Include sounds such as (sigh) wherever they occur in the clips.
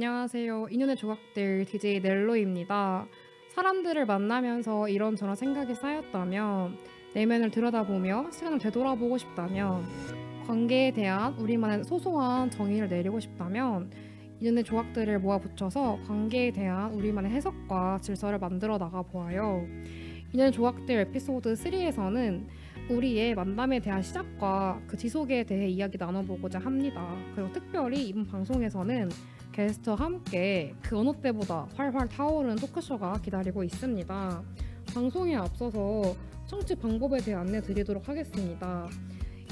안녕하세요. 인연의 조각들 DJ 넬로입니다. 사람들을 만나면서 이런저런 생각이 쌓였다면 내면을 들여다보며 시간을 되돌아보고 싶다면 관계에 대한 우리만의 소소한 정의를 내리고 싶다면 인연의 조각들을 모아 붙여서 관계에 대한 우리만의 해석과 질서를 만들어 나가 보아요. 인연의 조각들 에피소드 3에서는 우리의 만남에 대한 시작과 그 지속에 대해 이야기 나눠보고자 합니다. 그리고 특별히 이번 방송에서는 게스트와 함께 그 어느 때보다 활활 타오르는 토크쇼가 기다리고 있습니다. 방송에 앞서서 청취 방법에 대해 안내 드리도록 하겠습니다.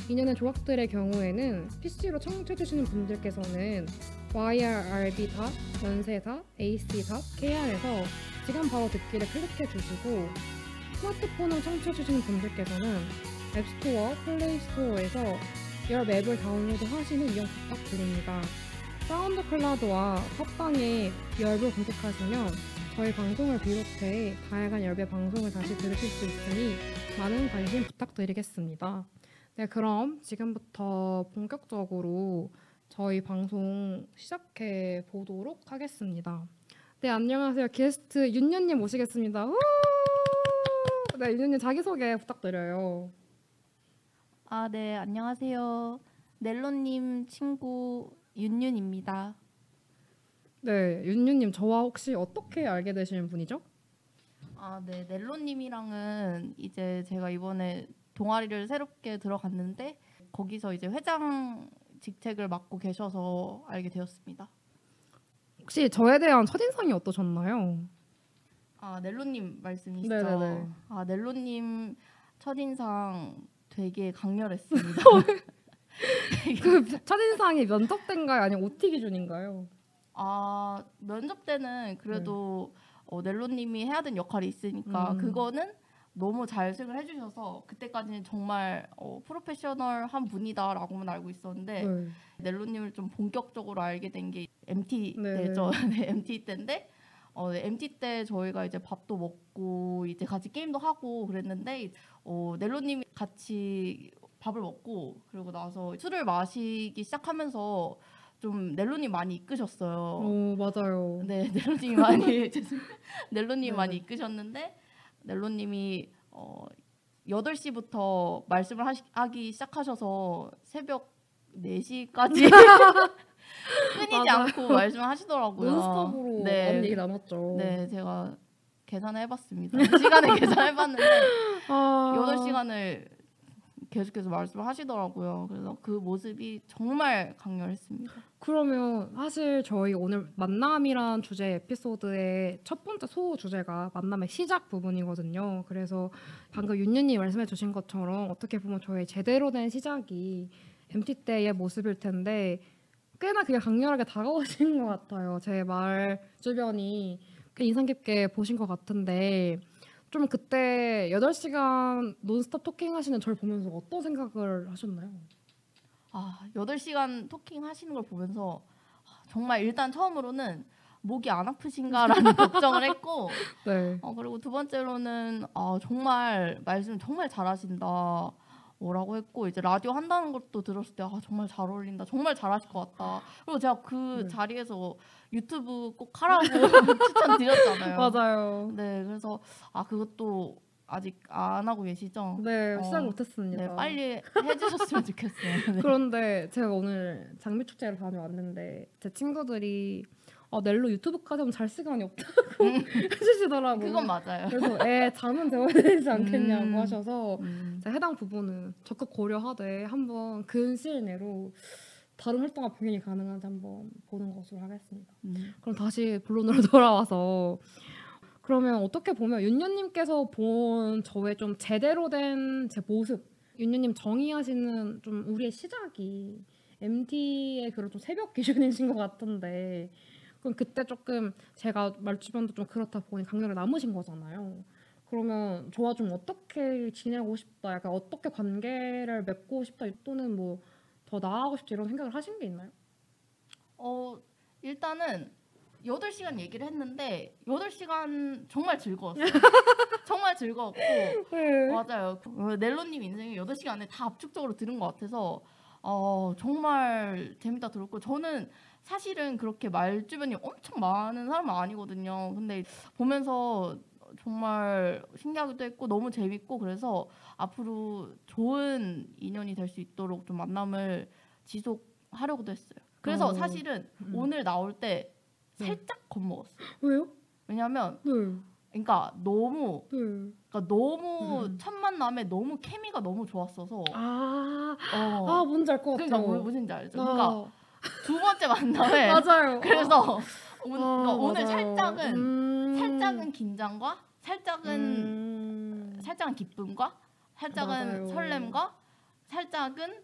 인연의 조각들의 경우에는 PC로 청취해주시는 분들께서는 yrb.연세.ac.kr에서 지금 바로 듣기를 클릭해 주시고 스마트폰으로 청취해 주시는 분들께서는 앱스토어, 플레이스토어에서 열 맵을 다운로드 하시는 이용 부탁드립니다. SoundCloud와 팟빵에 열을 검색하시면 저희 방송을 비롯해 다양한 열배 방송을 다시 들으실 수 있으니 많은 관심 부탁드리겠습니다. 네, 그럼 지금부터 본격적으로 저희 방송 시작해 보도록 하겠습니다. 네, 안녕하세요. 게스트 윤현님 모시겠습니다. 우! 네, 윤현님 자기소개 부탁드려요. 아, 네, 안녕하세요. 넬로님 친구 윤윤입니다. 네, 윤윤님 저와 혹시 어떻게 알게 되신 분이죠? 아, 네, 넬로님이랑은 이제 제가 이번에 동아리를 새롭게 들어갔는데 거기서 이제 회장 직책을 맡고 계셔서 알게 되었습니다. 혹시 저에 대한 첫인상이 어떠셨나요? 아, 넬로님 말씀이시죠? 네네네. 아, 넬로님 첫인상 되게 강렬했습니다. (laughs) (laughs) 그 첫인상이 면접 때인가요? 아니면 OT 기준인가요? 아, 면접 때는 그래도 어, 넬로님이 해야 되는 역할이 있으니까 음. 그거는 너무 잘 수행을 해주셔서 그때까지는 정말 어, 프로페셔널한 분이다라고만 알고 있었는데 네. 넬로님을 좀 본격적으로 알게 된 게 MT 네. 때죠. (laughs) 네, MT 때인데 어, 네, MT 때 저희가 이제 밥도 먹고 이제 같이 게임도 하고 그랬는데 어, 넬로님이 같이 밥을 먹고 그리고 나서 술을 마시기 시작하면서 좀 넬로님 많이 이끄셨어요. 어, 맞아요. 네, 넬로님이 많이 (laughs) 넬로님이 네. 많이 이끄셨는데 넬로님이 어 8시부터 말씀을 하시, 하기 시작하셔서 새벽 4시까지 (laughs) 끊이지. 않고 말씀을 하시더라고요. 논스톱으로 네. 얘기 나눴죠. 네, 제가 계산해 봤습니다. 시간을 (laughs) 계산해 봤는데 아... 8시간을 계속해서 말씀을 하시더라고요. 그래서 그 모습이 정말 강렬했습니다. 그러면 사실 저희 오늘 만남이란 주제 에피소드의 첫 번째 소 주제가 만남의 시작 부분이거든요. 그래서 방금 윤윤님 말씀해 주신 것처럼 어떻게 보면 저의 제대로 된 시작이 MT 때의 모습일 텐데 꽤나 그게 강렬하게 다가오신 것 같아요. 제 말 주변이 꽤 인상 깊게 보신 것 같은데 좀 그때 8시간 논스톱 토킹 하시는 저를 보면서 어떤 생각을 하셨나요? 아, 8시간 토킹 하시는 걸 보면서 아, 정말 일단 처음으로는 목이 안 아프신가라는 (laughs) 걱정을 했고 네. 어, 그리고 두 번째로는 아, 정말 말씀 정말 잘하신다. 뭐라고 했고 이제 라디오 한다는 것도 들었을 때 아, 정말 잘 어울린다. 정말 잘하실 것 같다. 그리고 제가 그 네. 자리에서 유튜브 꼭 하라고 (laughs) 추천드렸잖아요. 맞아요. 네, 그래서 아 그것도 아직 안 하고 계시죠? 네, 어, 시작 못했습니다. 네, 빨리 해주셨으면 좋겠어요. (laughs) 네. 그런데 제가 오늘 장미 축제를 다녀왔는데 제 친구들이 어, 넬로 유튜브까지 하면 잘 시간이 없다고 (laughs) 음. 해주시더라고요. 그건 맞아요. 그래서 애 잠은 재워야 되지 않겠냐고 음. 하셔서 음. 해당 부분은 적극 고려하되 한번 근시일 내로 다른 활동과 병행이 가능한지 한번 보는 것으로 하겠습니다. 음. 그럼 다시 본론으로 (laughs) 돌아와서 그러면 어떻게 보면 윤녀님께서 본 저의 좀 제대로 된 제 모습 윤녀님 정의하시는 좀 우리의 시작이 MT의 그런 좀 새벽 기준이신 것 같은데 그럼 그때 조금 제가 말주변도 좀 그렇다 보니 강렬히 남으신 거잖아요. 그러면 저와 좀 어떻게 지내고 싶다, 약간 어떻게 관계를 맺고 싶다 또는 뭐 더 나아가고 싶다 이런 생각을 하신 게 있나요? 어 일단은 8시간 얘기를 했는데 8시간 정말 즐거웠어요. (laughs) 정말 즐거웠고 네. 맞아요. 그 넬로님 인생이 8시간 안에 다 압축적으로 들은 것 같아서 어, 정말 재밌다 들었고 저는 사실은 그렇게 말 주변이 엄청 많은 사람은 아니거든요. 근데 보면서 정말 신기하기도 했고 너무 재밌고 그래서 앞으로 좋은 인연이 될 수 있도록 좀 만남을 지속하려고도 했어요. 그래서 어. 사실은 음. 오늘 나올 때 네. 살짝 겁먹었어요. 왜요? 왜냐면 네. 그러니까 너무 네. 그러니까 너무 음. 첫 만남에 너무 케미가 너무 좋았어서 아, 어. 아 뭔지 알 것 같아요. 그러니까 뭐- 무슨지 알죠? 그러니까 아, 두 번째 만남에 (laughs) 맞아요. 그래서 오, 아, 그러니까 오늘 맞아요. 살짝은 음. 살짝은 긴장과 살짝은 음. 살짝은 기쁨과 살짝은 맞아요. 설렘과 살짝은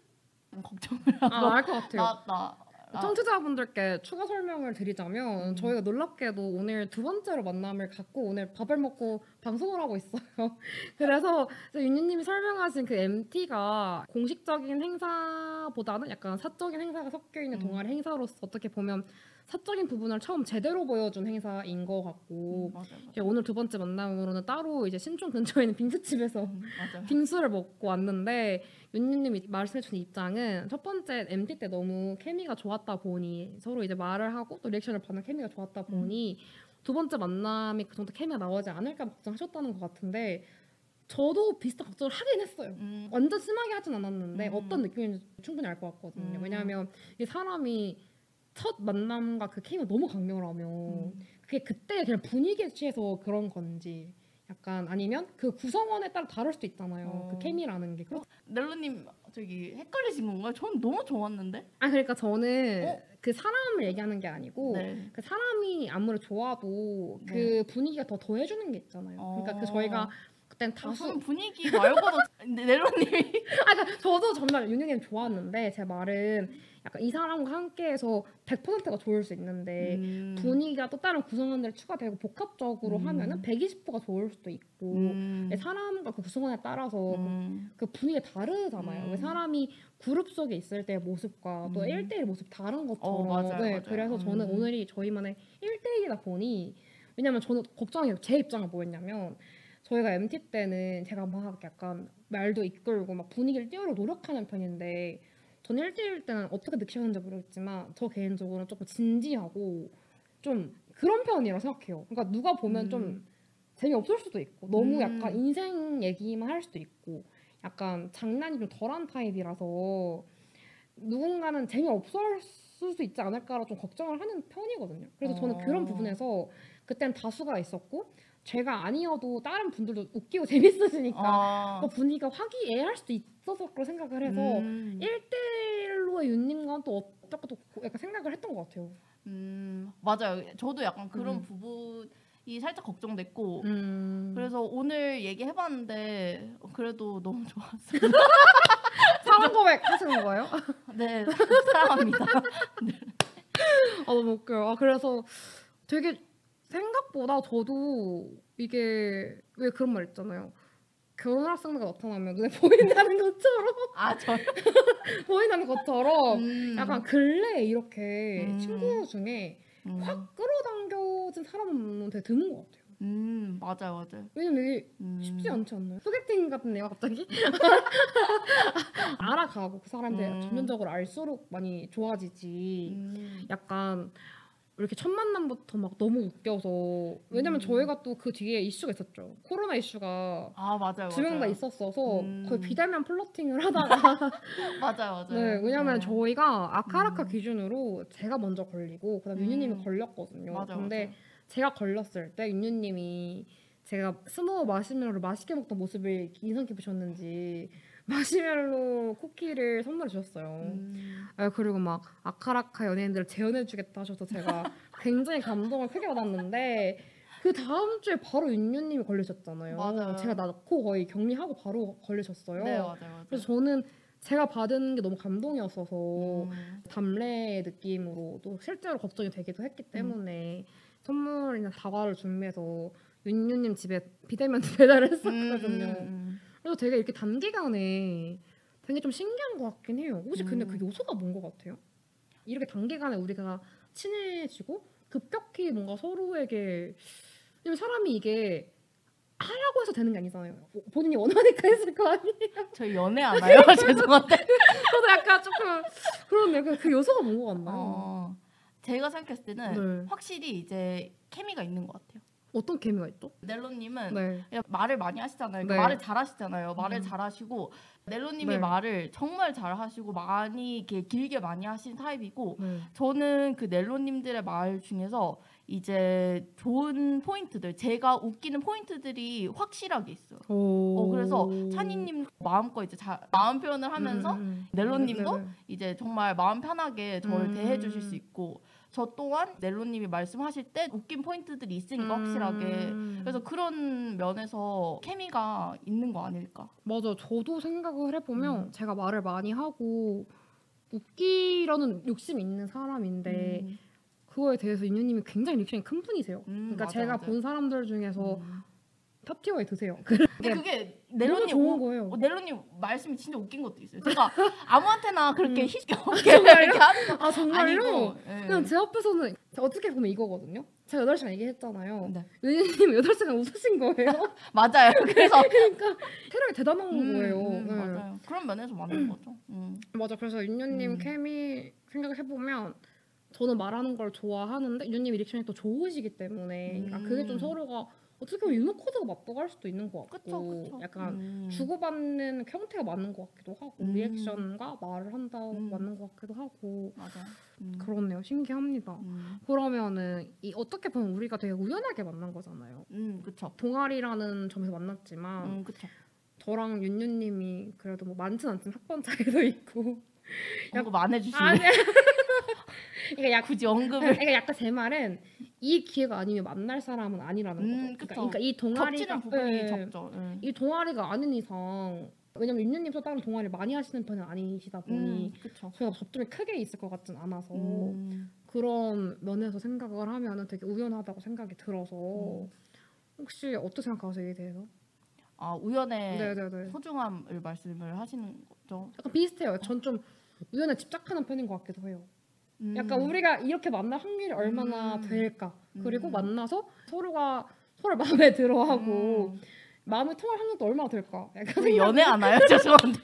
걱정을 아, 하고 알것 같아요. 나나 아, 청취자분들께 추가 설명을 드리자면 음. 저희가 놀랍게도 오늘 두 번째로 만남을 갖고 오늘 밥을 먹고 방송을 하고 있어요. (laughs) 그래서 윤희님이 설명하신 그 MT가 공식적인 행사보다는 약간 사적인 행사가 섞여 있는 음. 동아리 행사로서 어떻게 보면 사적인 부분을 처음 제대로 보여준 행사인 것 같고 맞아요, 이제 오늘 두 번째 만남으로는 따로 이제 신촌 근처에 있는 빙수집에서. 음. (laughs) 빙수를 먹고 왔는데 윤님님이 말씀해 주신 입장은 첫 번째 MT 때 너무 케미가 좋았다 보니 서로 이제 말을 하고 또 리액션을 받는 케미가 좋았다 보니 두 번째 만남이 그 정도 케미가 나오지 않을까 걱정하셨다는 것 같은데 저도 비슷한 걱정을 하긴 했어요. 음, 완전 심하게 하진 않았는데 음. 어떤 느낌인지 충분히 알 것 같거든요. 음. 왜냐하면 이 사람이 첫 만남과 그 케미가 너무 강렬하면 음. 그게 그때 그냥 분위기에 취해서 그런 건지 약간 아니면 그 구성원에 따라 다를 수도 있잖아요. 어. 그 케미라는 게. 그렇- 넬로님 저기 헷갈리신 건가요? 전 너무 좋았는데. 아 그러니까 저는 어? 그 사람을 얘기하는 게 아니고 네. 그 사람이 아무리 좋아도 그 네. 분위기가 더 더해주는 게 있잖아요. 그러니까 그 어. 저희가 그땐 아, 다수 저는 분위기 말고도 (laughs) 넬로님이 아, 그러니까 저도 정말 윤영님 좋았는데 제 말은 약간 이 사람과 함께해서 100%가 좋을 수 있는데 음. 분위기가 또 다른 구성원들이 추가되고 복합적으로 음. 하면은 120%가 좋을 수도 있고 음. 사람과 그 구성원에 따라서 음. 그 분위기가 다르잖아요. 음. 왜 사람이 그룹 속에 있을 때의 모습과 또 음. 1대1 모습 다른 것처럼. 어, 맞아요, 네, 맞아요. 그래서 저는 음. 오늘이 저희만의 1대1이다 보니 왜냐면 저는 걱정이 제 입장은 뭐였냐면 저희가 MT 때는 제가 막 약간 말도 이끌고 막 분위기를 띄우려 노력하는 편인데 저는 1대1 때는 어떻게 느끼셨는지 모르겠지만 저 개인적으로는 조금 진지하고 좀 그런 편이라고 생각해요. 그러니까 누가 보면 음. 좀 재미없을 수도 있고 너무 음. 약간 인생 얘기만 할 수도 있고 약간 장난이 좀 덜한 타입이라서 누군가는 재미없을 수도 있지 않을까라 좀 걱정을 하는 편이거든요. 그래서 저는 그런 어. 부분에서 그땐 다수가 있었고 제가 아니어도 다른 분들도 웃기고 (laughs) 재밌으시니까 아. 그 분위기가 화기애애할 수도 있어서 그런 생각을 해서 음. 1대1로의 윤님과는 또 어떻게 또 약간 생각을 했던 것 같아요. 음, 맞아요. 저도 약간 그런 음. 부분이 살짝 걱정됐고 음. 그래서 오늘 얘기해봤는데 그래도 너무 좋았어요. (laughs) 사랑 고백 하시는 거예요? (laughs) 네, 사랑합니다. 아 너무 웃겨요. 아 그래서 되게 생각보다 저도 이게 왜 그런 말 있잖아요. 결혼할 상대가 나타나면 눈에 (laughs) 보인다는 것처럼 아, 저 (laughs) 보인다는 것처럼 음, 약간 근래에 이렇게 음. 친구 중에 음, 확 끌어당겨진 사람은 되게 드문 것 같아요. 음, 맞아요, 맞아요. 왜냐면 이게 음. 쉽지 않지 않나요? 소개팅 같은데요, 갑자기? (laughs) 알아가고 그 사람들 음. 전면적으로 알수록 많이 좋아지지. 음, 약간 이렇게 첫 만남부터 막 너무 웃겨서 왜냐면 음. 저희가 또 그 뒤에 이슈가 있었죠. 코로나 이슈가 아, 맞아요, 두 명 다. 있었어서 음. 거의 비대면 flirting을 하다가 (laughs) 맞아요, 맞아요. 네 왜냐면 어. 저희가 아카라카 음. 기준으로 제가 먼저 걸리고 그다음 에 음. 윤유님이 걸렸거든요. 맞아요, 근데 맞아요. 제가 걸렸을 때 윤유님이 제가 snow 마시멜로를 맛있게 먹던 모습을 인상 깊으셨는지 (laughs) 마시멜로 쿠키를 선물해 주셨어요. 음, 아, 그리고 막 아카라카 연예인들을 재연해주겠다 하셔서 제가 (laughs) 굉장히 감동을 크게 받았는데 그 다음 주에 바로 윤유님이 걸리셨잖아요. 맞아요. 제가 낳고 거의 격리하고 바로 걸리셨어요. 네, 맞아요, 맞아요. 그래서 저는 제가 받은 게 너무 감동이었어서 음, 담례 느낌으로 또 실제로 걱정이 되기도 했기 때문에 선물이나 다과를 준비해서 윤유님 집에 비대면 (laughs) 배달을 했었거든요. 음, 음, 그래서 되게 이렇게 단기간에 되게 좀 신기한 것 같긴 해요. 혹시 근데 음. 그 요소가 뭔 것 같아요? 이렇게 단기간에 우리가 친해지고 급격히 뭔가 서로에게 사람이 이게 하려고 해서 되는 게 아니잖아요. 뭐 본인이 원하니까 (laughs) 했을 거 아니에요. 저희 연애하나요? (laughs) 죄송한데. 저도 약간 조금 그런데 그, 그 요소가 뭔 것 같나요? 어, 제가 생각했을 때는 네. 확실히 이제 케미가 있는 것 같아요. 어떤 케미가 있죠? 넬로님은 네. 그냥 말을 많이 하시잖아요. 그러니까 네. 말을 잘하시잖아요. 말을 음. 잘하시고 넬로님이 네. 말을 정말 잘하시고 많이 이렇게 길게 많이 하신 타입이고 네. 저는 그 넬로님들의 말 중에서 이제 좋은 포인트들, 제가 웃기는 포인트들이 확실하게 있어요. 오. 어, 그래서 찬이님 마음껏 이제 자, 마음 표현을 하면서 음, 음, 음. 넬로님도 네, 네. 이제 정말 마음 편하게 저를 음. 대해주실 수 있고 저 또한 넬로님이 말씀하실 때 웃긴 포인트들이 있으니까 확실하게 음. 그래서 그런 면에서 케미가 있는 거 아닐까? 맞아. 저도 생각을 해보면 음. 제가 말을 많이 하고 웃기려는 욕심이 있는 사람인데 음. 그거에 대해서 윤유님이 굉장히 reaction이 큰 분이세요. 음, 그러니까 맞아, 제가 맞아. 본 사람들 중에서 음. top tier에 드세요. 근데 그게 넬로님 좋은 오- 거예요. 어, 넬로님 말씀이 진짜 웃긴 것도 있어요. 제가 (laughs) 아무한테나 그렇게 음. 희게 (laughs) 이렇게 하는 거아 정말요? 아니고 예. 그냥 제 앞에서는 어떻게 보면 이거거든요. 제가 8시간 얘기했잖아요. 네. 윤희님 8시간 웃으신 거예요. (laughs) 맞아요. 그래서 그러니까 체력이 대단한 음, 거예요. 음, 네. 맞아요. 그런 면에서 맞는 거죠. 음. 맞아. 그래서 윤유님 음. 케미 생각을 해보면 저는 말하는 걸 좋아하는데 윤유님 리액션이 또 좋으시기 때문에 그러니까 그게 좀 음. 서로가 어떻게 보면 유노 코드가 맞다고 할 수도 있는 것 같고 그쵸, 그쵸. 약간 음. 주고받는 형태가 맞는 것 같기도 하고 음. 리액션과 말을 한다 음. 맞는 것 같기도 하고 맞아. 음. 그렇네요. 신기합니다. 음. 그러면은 이 어떻게 보면 우리가 되게 우연하게 만난 거잖아요. 음, 그쵸. 동아리라는 점에서 만났지만 음, 그쵸. 저랑 윤유님이 그래도 뭐 많진 않지만 학번 차이도 (laughs) 있고 언급 안 해주시네. 그러니까 약 굳이 언급을 그러니까 약간 제 말은 이 기회가 아니면 만날 사람은 아니라는 음, 거죠. 그러니까. 그러니까 이 동아리가 예, 적죠. 음. 이 동아리가 아닌 이상 왜냐면 윤유님도 다른 동아리 많이 하시는 편은 아니시다 보니 음. 저희가 접점이 크게 있을 것 같진 않아서 음. 그런 면에서 생각을 하면은 되게 우연하다고 생각이 들어서 음. 혹시 어떻게 생각하세요 이에 대해서? 아 우연의 네네네. 소중함을 말씀을 하시는 거죠. 약간 비슷해요. 전 좀 우연에 집착하는 편인 것 같기도 해요. 음. 약간 우리가 이렇게 만날 확률이 얼마나 음. 될까? 그리고 음. 만나서 서로가 서로 마음에 들어하고 음. 마음을 통할 확률도 얼마나 될까? 약간 연애 안 해요? (laughs) 죄송한데.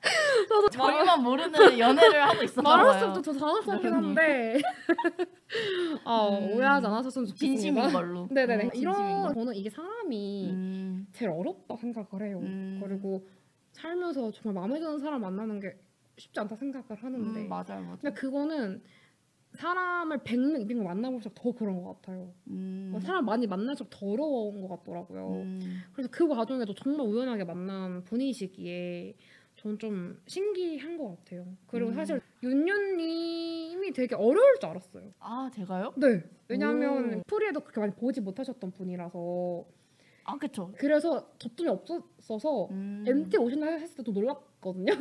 (laughs) 저희만 모르는 연애를 하고 있었나 말할 봐요. 때부터 저 당황스럽긴 대표님. 한데 (laughs) 아 음. 오해하지 않았으면 좋겠습니다. 진심인 걸로. 네네네. 음, 진심인 이런 거. 저는 이게 사람이 음. 제일 어렵다 생각을 해요. 음. 그리고 살면서 정말 마음에 드는 사람 만나는 게 쉽지 않다 생각을 하는데 음, 맞아요, 맞아요. 근데 그거는 사람을 100명, 200명 만나볼수록 더 그런 것 같아요. 음. 사람 많이 만날수록 더 어려운 것 같더라고요. 음. 그래서 그 과정에도 정말 우연하게 만난 분이시기에 전좀 신기한 것 같아요. 그리고 음. 사실 윤윤님이 되게 어려울 줄 알았어요. 아 제가요? 네. 왜냐하면 오. 프리에도 그렇게 많이 보지 못하셨던 분이라서 아 그쵸. 그래서 접점이 없었어서 음. MT 오신다 했을 때도 놀랐거든요.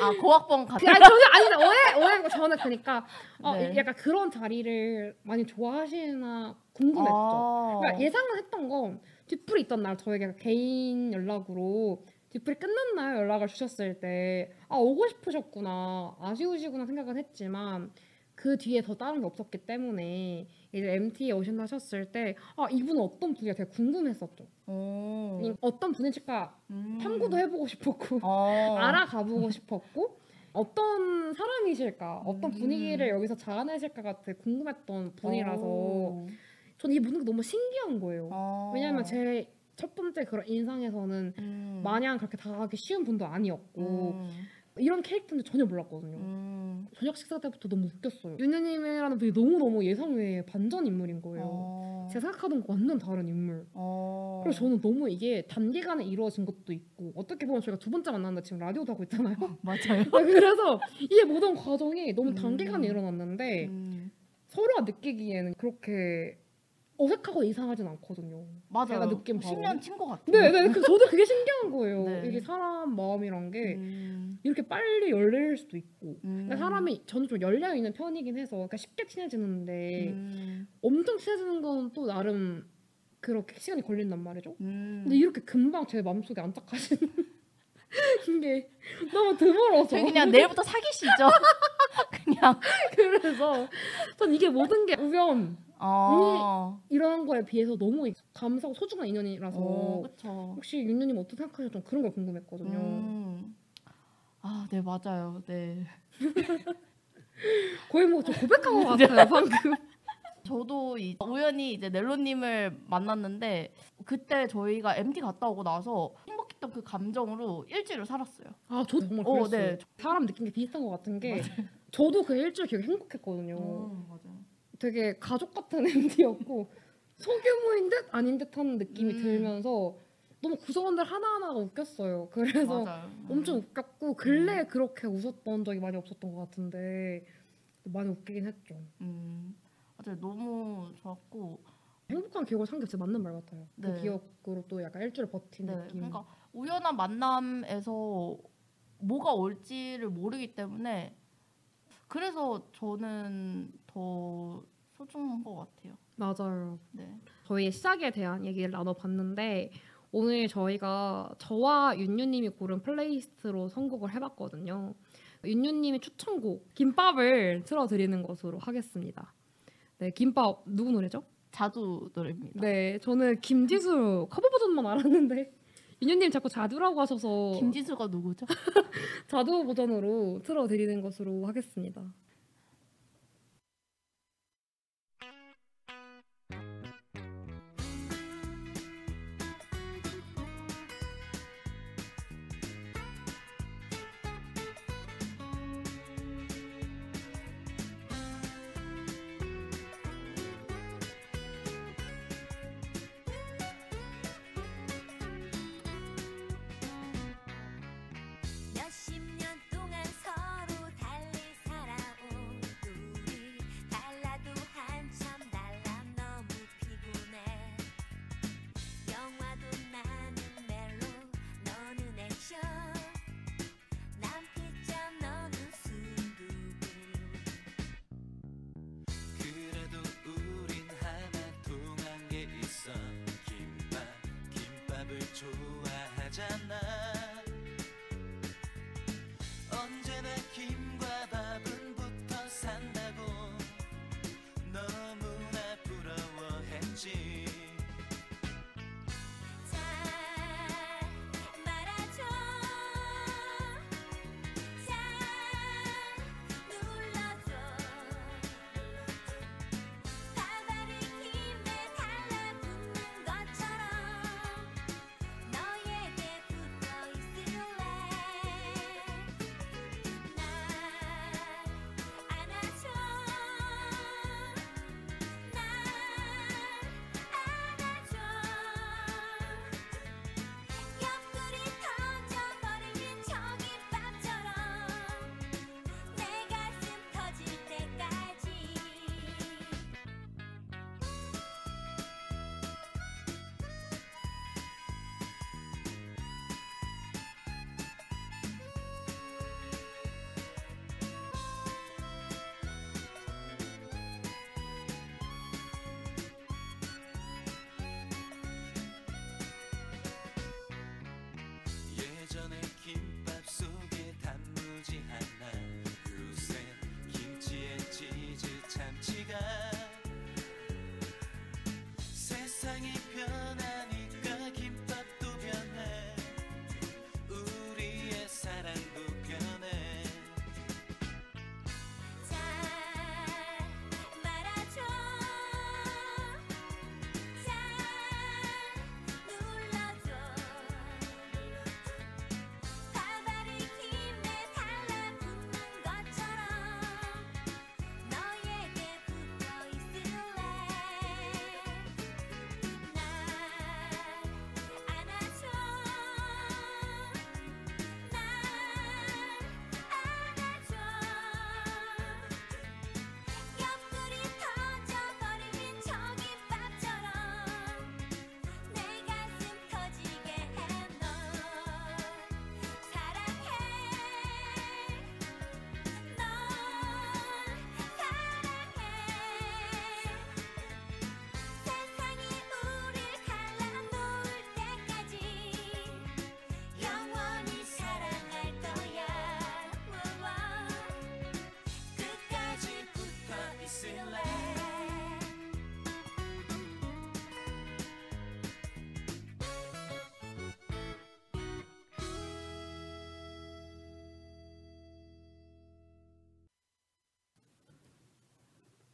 아 고학번 같은. 그, 아니 전혀 아니다 오해 오해한 거 저는 그러니까 어, 네. 약간 그런 자리를 많이 좋아하시나 궁금했죠. 아. 그러니까 예상을 했던 건 뒷불이 있던 날 저에게 개인 연락으로 뒷불이 끝났나요 연락을 주셨을 때 아 오고 싶으셨구나 아쉬우시구나 생각은 했지만 그 뒤에 더 다른 게 없었기 때문에 이제 MT에 오신다 하셨을 때 아 이분은 어떤 분이가 되게 궁금했었죠. 오. 이 어떤 분일까 음. 탐구도 해보고 싶었고 어. (laughs) 알아가보고 싶었고 어떤 사람이실까 어떤 음. 분위기를 여기서 자아내실까가 되게 궁금했던 분이라서 오. 저는 이게 너무 신기한 거예요. 어. 왜냐하면 제 첫 번째 그런 인상에서는 음. 마냥 그렇게 다가가기 쉬운 분도 아니었고 음. 이런 캐릭터인데 전혀 몰랐거든요. 음. 저녁 식사 때부터 너무 웃겼어요. 윤현님이라는 분이 너무너무 예상 외의 반전 인물인 거예요. 어. 제가 생각하던 거 완전 다른 인물. 어. 그래서 저는 너무 이게 단기간에 이루어진 것도 있고 어떻게 보면 저희가 두 번째 만났는데 지금 라디오도 하고 있잖아요. (laughs) 맞아요. 그래서 이게 모든 과정이 너무 음. 단기간에 일어났는데 음. 서로가 느끼기에는 그렇게 어색하고 이상하진 않거든요. 맞아요. 제가 느낀 10년 친구 같아요. 네, 네. 그 저도 그게 신기한 거예요. 네. 이게 사람 마음이란 게 음. 이렇게 빨리 열릴 수도 있고. 음. 그러니까 사람이 저는 좀 열려 있는 편이긴 해서 그러니까 쉽게 친해지는데 음. 엄청 친해지는 건 또 나름 그렇게 시간이 걸린단 말이죠. 음. 근데 이렇게 금방 제 마음속에 안착하시는 (laughs) 게 너무 드물어서 그냥 내일부터 사귀시죠. (laughs) 그냥. 그래서 전 이게 모든 게 우연 어. 이런 거에 비해서 너무 감사하고 소중한 인연이라서 어. 혹시 윤누님 어떻게 생각하세요? 좀 그런 걸 궁금했거든요. 음. 아, 네 맞아요. 네. (laughs) 거의 뭐 저 고백한 것 같아요 (laughs) 방금. 저도 이 우연히 이제 넬로님을 만났는데 그때 저희가 MT 갔다 오고 나서 행복했던 그 감정으로 일주일을 살았어요. 아 저도 정말 어, 그랬어요. 네. 사람 느낀 게 비슷한 것 같은 게 저도 그 일주일 되게 행복했거든요. 음, 맞아요. 되게 가족 같은 (laughs) MD였고 소규모인 듯 아닌 듯한 느낌이 음. 들면서 너무 구성원들 하나하나가 웃겼어요. 그래서 맞아요. 음. 엄청 웃겼고 근래에 그렇게 웃었던 적이 많이 없었던 것 같은데 많이 웃기긴 했죠. 음, 맞아요. 너무 좋았고 행복한 기억을 산 게 진짜 맞는 말 같아요. 그 네. 기억으로 또 약간 일주일 버틴 네, 느낌. 그러니까 우연한 만남에서 뭐가 올지를 모르기 때문에 그래서 저는 더 소중한 것 같아요. 맞아요. 네. 저희의 시작에 대한 얘기를 나눠봤는데 오늘 저희가 저와 윤유님이 고른 플레이리스트로 선곡을 해봤거든요. 윤유님의 추천곡 김밥을 틀어드리는 것으로 하겠습니다. 네, 김밥 누구 노래죠? 자두 노래입니다. 네, 저는 김지수 커버 버전만 알았는데 윤유님 자꾸 자두라고 하셔서 김지수가 누구죠? (laughs) 자두 버전으로 틀어드리는 것으로 하겠습니다.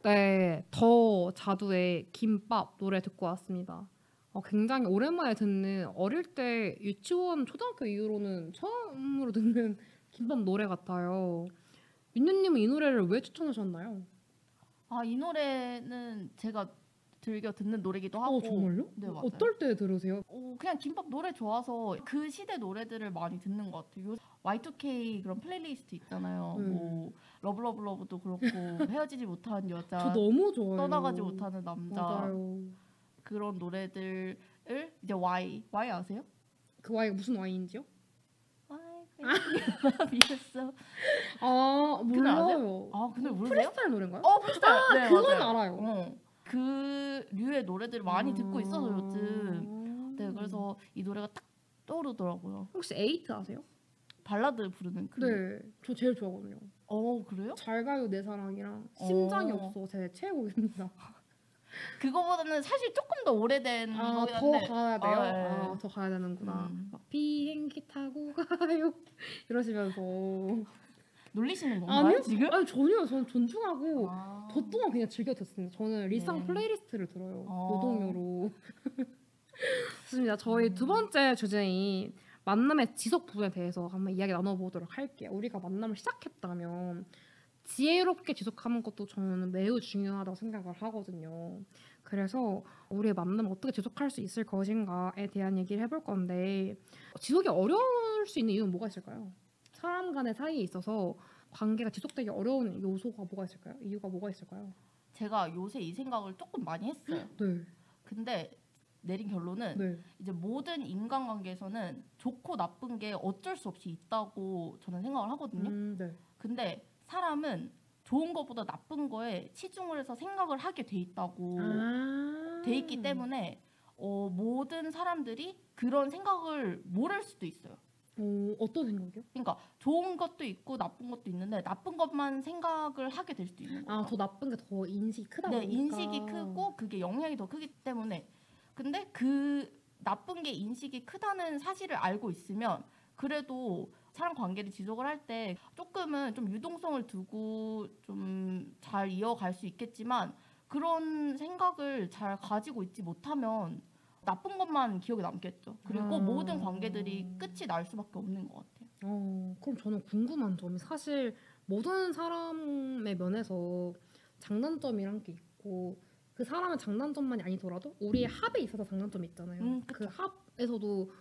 때더 자두의 김밥 노래 듣고 왔습니다. 어, 굉장히 오랜만에 듣는 어릴 때 유치원 초등학교 이후로는 처음으로 듣는 (laughs) 김밥 노래 같아요. 민유님은 이 노래를 왜 추천하셨나요? 아 이 노래는 제가 즐겨 듣는 노래기도 하고 어 정말요? 네, 맞아요. 어떨 때 들으세요? 어, 그냥 김밥 노래 좋아서 그 시대 노래들을 많이 듣는 것 같아요. 요 Y2K 그런 플레이리스트 있잖아요. 음. 뭐 Love Love Love도 그렇고 (laughs) 헤어지지 못한 여자, 저 너무 좋아요. 떠나가지 못하는 남자 맞아요. 그런 노래들을 이제 Y Y 아세요? 그 Y가 무슨 와인인지요? Y (laughs) 미쳤어. 아 몰라요. 아 근데 모르세요? 프리스타일 노래인가요? 어 프리스타일. 네, 그건 맞아요. 알아요. 어. 그 류의 노래들을 많이 듣고 있어서 요즘. 음. 네 그래서 이 노래가 딱 떠오르더라고요. 혹시 에이트 아세요? 발라드 부르는 그. 네, 저 제일 좋아하거든요. 어 그래요? 잘 가요 내 사랑이랑 심장이 어. 없어 제 최애곡입니다. (laughs) 그거보다는 사실 조금 더 오래된 아, 거긴 더 한데. 가야 돼요? 아, 아, 네. 더 가야 되는구나. 음. 막 비행기 타고 (laughs) 가요 이러시면서 놀리시는 건가요 아니요? 지금? 아니 전혀 저는 존중하고 아. 저 동안 그냥 즐겨 듣습니다. 저는 리쌍 네. playlist를 들어요. 어. 노동요로. 좋습니다. 저희 음. 두 번째 주제인 만남의 지속 부분에 대해서 한번 이야기 나눠보도록 할게요. 우리가 만남을 시작했다면 지혜롭게 지속하는 것도 저는 매우 중요하다고 생각을 하거든요. 그래서 우리의 만남을 어떻게 지속할 수 있을 것인가에 대한 얘기를 해볼 건데 지속이 어려울 수 있는 이유는 뭐가 있을까요? 사람 간의 사이에 있어서 관계가 지속되기 어려운 요소가 뭐가 있을까요? 이유가 뭐가 있을까요? 제가 요새 이 생각을 조금 많이 했어요. (gasps) 네, 근데 내린 결론은 네. 이제 모든 인간관계에서는 좋고 나쁜 게 어쩔 수 없이 있다고 저는 생각을 하거든요. 음, 네. 근데 사람은 좋은 것보다 나쁜 거에 치중을 해서 생각을 하게 돼 있다고 아~ 돼 있기 때문에 어, 모든 사람들이 그런 생각을 모를 수도 있어요. 어, 어떤 생각이요? 그러니까 좋은 것도 있고 나쁜 것도 있는데 나쁜 것만 생각을 하게 될 수도 있는 거예요. 아, 더 나쁜 게 더 인식이 크다 네, 보니까. 인식이 크고 그게 영향이 더 크기 때문에 근데 그 나쁜 게 인식이 크다는 사실을 알고 있으면 그래도 사람 관계를 지속을 할 때 조금은 좀 유동성을 두고 좀 잘 이어갈 수 있겠지만 그런 생각을 잘 가지고 있지 못하면 나쁜 것만 기억에 남겠죠. 그리고 아. 모든 관계들이 끝이 날 수밖에 없는 것 같아요. 어, 그럼 저는 궁금한 점이 사실 모든 사람의 면에서 장단점이란 게 있고 그 사람의 장단점만이 아니더라도 우리의 합에 있어서 장단점이 있잖아요. 음, 그. 합에서도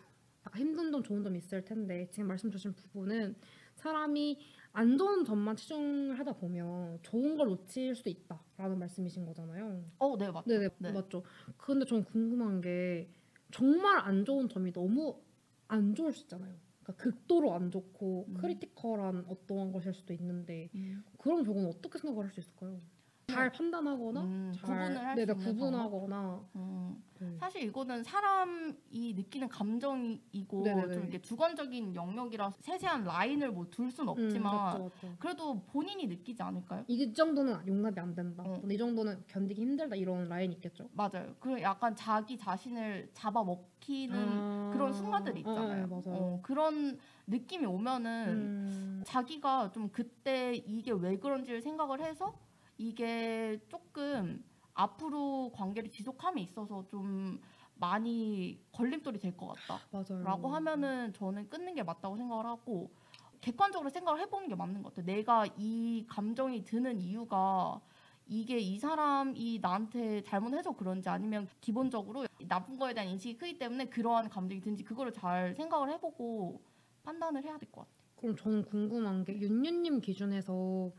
약간 힘든 점, 좋은 점이 있을 텐데 지금 말씀 주신 부분은 사람이 안 좋은 점만 치중을 하다 보면 좋은 걸 놓칠 수도 있다라는 말씀이신 거잖아요. 어, 네, 맞죠. 네네 네. 맞죠. 근데 전 궁금한 게 정말 안 좋은 점이 너무 안 좋을 수 있잖아요. 그러니까 극도로 안 좋고 음. critical한 어떠한 것일 수도 있는데 음. 그럼 저건 어떻게 생각을 할 수 있을까요? 잘 판단하거나 음, 잘 구분을 할 네네, 수 있는 구분하거나 음. 네. 사실 이거는 사람이 느끼는 감정이고 네네네. 좀 이렇게 주관적인 영역이라 세세한 라인을 뭐 둘순 음, 없지만 맞죠, 맞죠. 그래도 본인이 느끼지 않을까요? 이 정도는 용납이 안 된다. 어. 이 정도는 견디기 힘들다 이런 라인이 있겠죠. 맞아요. 그 약간 자기 자신을 잡아먹히는 아. 그런 순간들이 아, 있잖아요. 네, 맞아요. 어, 그런 느낌이 오면은 음, 자기가 좀 그때 이게 왜 그런지를 생각을 해서 이게 조금 앞으로 관계를 지속함에 있어서 좀 많이 걸림돌이 될 것 같다라고 맞아요. 하면은 저는 끊는 게 맞다고 생각을 하고 객관적으로 생각을 해보는 게 맞는 것 같아요. 내가 이 감정이 드는 이유가 이게 이 사람이 나한테 잘못해서 그런지 아니면 기본적으로 나쁜 거에 대한 인식이 크기 때문에 그러한 감정이 드는지 그거를 잘 생각을 해보고 판단을 해야 될 것 같아요. 그럼 저는 궁금한 게 윤유님 기준에서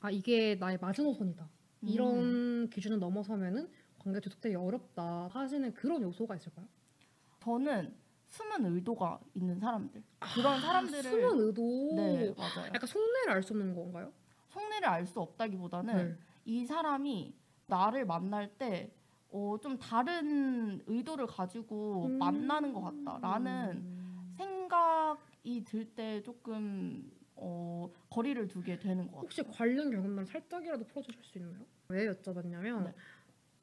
아 이게 나의 마지노선이다. 음. 이런 기준을 넘어서면은 관계 지속되기 어렵다 하시는 그런 요소가 있을까요? 저는 숨은 의도가 있는 사람들 그런 사람들을 아, 숨은 의도. 네 맞아요. 약간 속내를 알 수 없는 건가요? 속내를 알 수 없다기보다는 네. 이 사람이 나를 만날 때 어, 좀 다른 의도를 가지고 음. 만나는 것 같다라는 생각이 들 때 조금 어, 거리를 두게 되는 것 같아요. 혹시 관련 경험담 살짝이라도 풀어주실 수 있나요? 왜 여쭤봤냐면 네.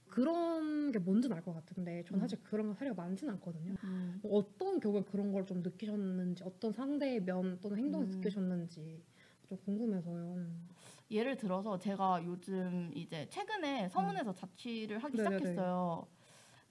그런 게 뭔지는 알 것 같은데 전 음. 사실 그런 사례가 많지는 않거든요. 음. 뭐 어떤 경우에 그런 걸 좀 느끼셨는지 어떤 상대의 면 또는 행동을 음. 느끼셨는지 좀 궁금해서요. 예를 들어서 제가 요즘 이제 최근에 서문에서 자취를 하기 음. 네네네. 시작했어요.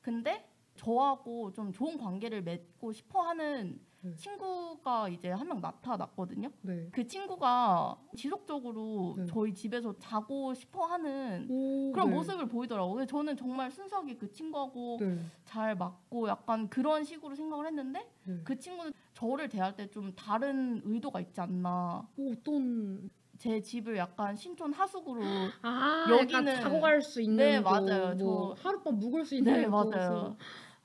근데 저하고 좀 좋은 관계를 맺고 싶어 하는 네. 친구가 이제 한 명 나타났거든요. 네. 그 친구가 지속적으로 네. 저희 집에서 자고 싶어 하는 오, 그런 네. 모습을 보이더라고요. 저는 정말 순수하게 그 친구하고 네. 잘 맞고 약간 그런 식으로 생각을 했는데 네. 그 친구는 저를 대할 때 좀 다른 의도가 있지 않나. 오, 어떤 제 집을 약간 신촌 하수구로 아 (gasps) 여기는- 자고 갈 수 있는 네, 거, 맞아요. 뭐 저- 하룻밤 묵을 수 있는 네. 맞아요.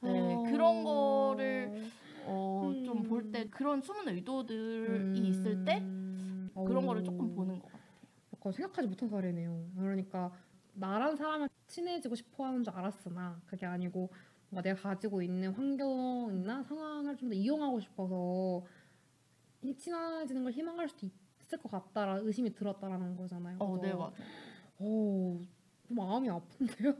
네 아. 그런 거를 어, 좀 음. 볼때 그런 숨은 의도들이 있을 때 음. 그런 거를 오. 조금 보는 것 같아요. 약간 생각하지 못한 사례네요. 그러니까 나란 사람을 친해지고 싶어 하는 줄 알았으나 그게 아니고 뭔가 내가 가지고 있는 환경이나 상황을 좀 더 이용하고 싶어서 이 친해지는 걸 희망할 수도 있을 것 같다라는 의심이 들었다라는 거잖아요. 어, 네? 맞아요. 오, 좀 마음이 아픈데요?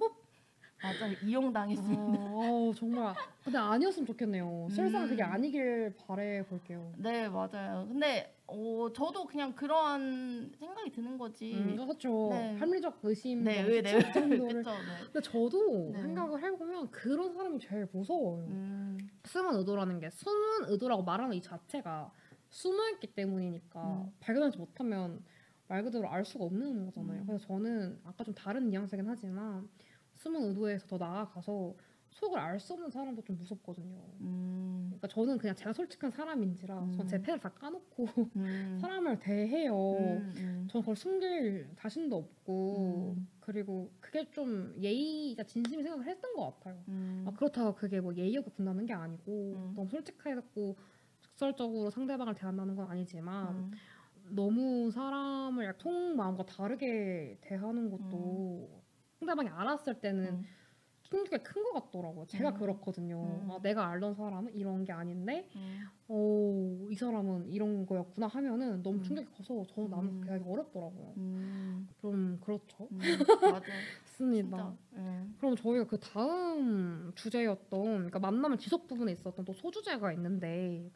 맞아요. 이용당했습니다. 아, 정말. 근데 아니었으면 좋겠네요. 실상 그게 음. 아니길 바래 볼게요. 네 맞아요. 근데 어, 저도 그냥 그러한 생각이 드는 거지. 음, 그렇죠. 네. 합리적 의심 네, 뭐 네, 네. 그 정도를. 그쵸, 네. 근데 저도 네. 생각을 해보면 그런 사람이 제일 무서워요. 음, 숨은 의도라는 게 숨은 의도라고 말하는 이 자체가 숨어있기 때문이니까 음. 발견하지 못하면 말 그대로 알 수가 없는 거잖아요. 음. 그래서 저는 아까 좀 다른 뉘앙스긴 하지만 숨은 의도에서 더 나아가서 속을 알 수 없는 사람도 좀 무섭거든요. 음, 그러니까 저는 그냥 제가 솔직한 사람인지라 음. 전제 패를 다 까놓고 음, (laughs) 사람을 대해요. 음, 음. 전 그걸 숨길 자신도 없고 음. 그리고 그게 좀 예의가 진심이 생각을 했던 것 같아요. 음, 아, 그렇다고 그게 뭐 예의가 군다는 게 아니고 음. 너무 솔직하고 직설적으로 상대방을 대한다는 건 아니지만 음, 너무 사람을 약 속마음과 다르게 대하는 것도 상대방이 알았을 때는 음. 충격이 큰 것 같더라고요. 제가 음. 그렇거든요. 음. 아, 내가 알던 사람은 이런 게 아닌데 음. 어, 이 사람은 이런 거였구나 하면은 너무 음. 충격이 커서 저는 나는 음. 그게 어렵더라고요. 음, 좀 그렇죠. 음, (laughs) 맞아요. 맞습니다. 음. 그럼 저희가 그 다음 주제였던 그러니까 만남의 지속 부분에 있었던 또 소주제가 있는데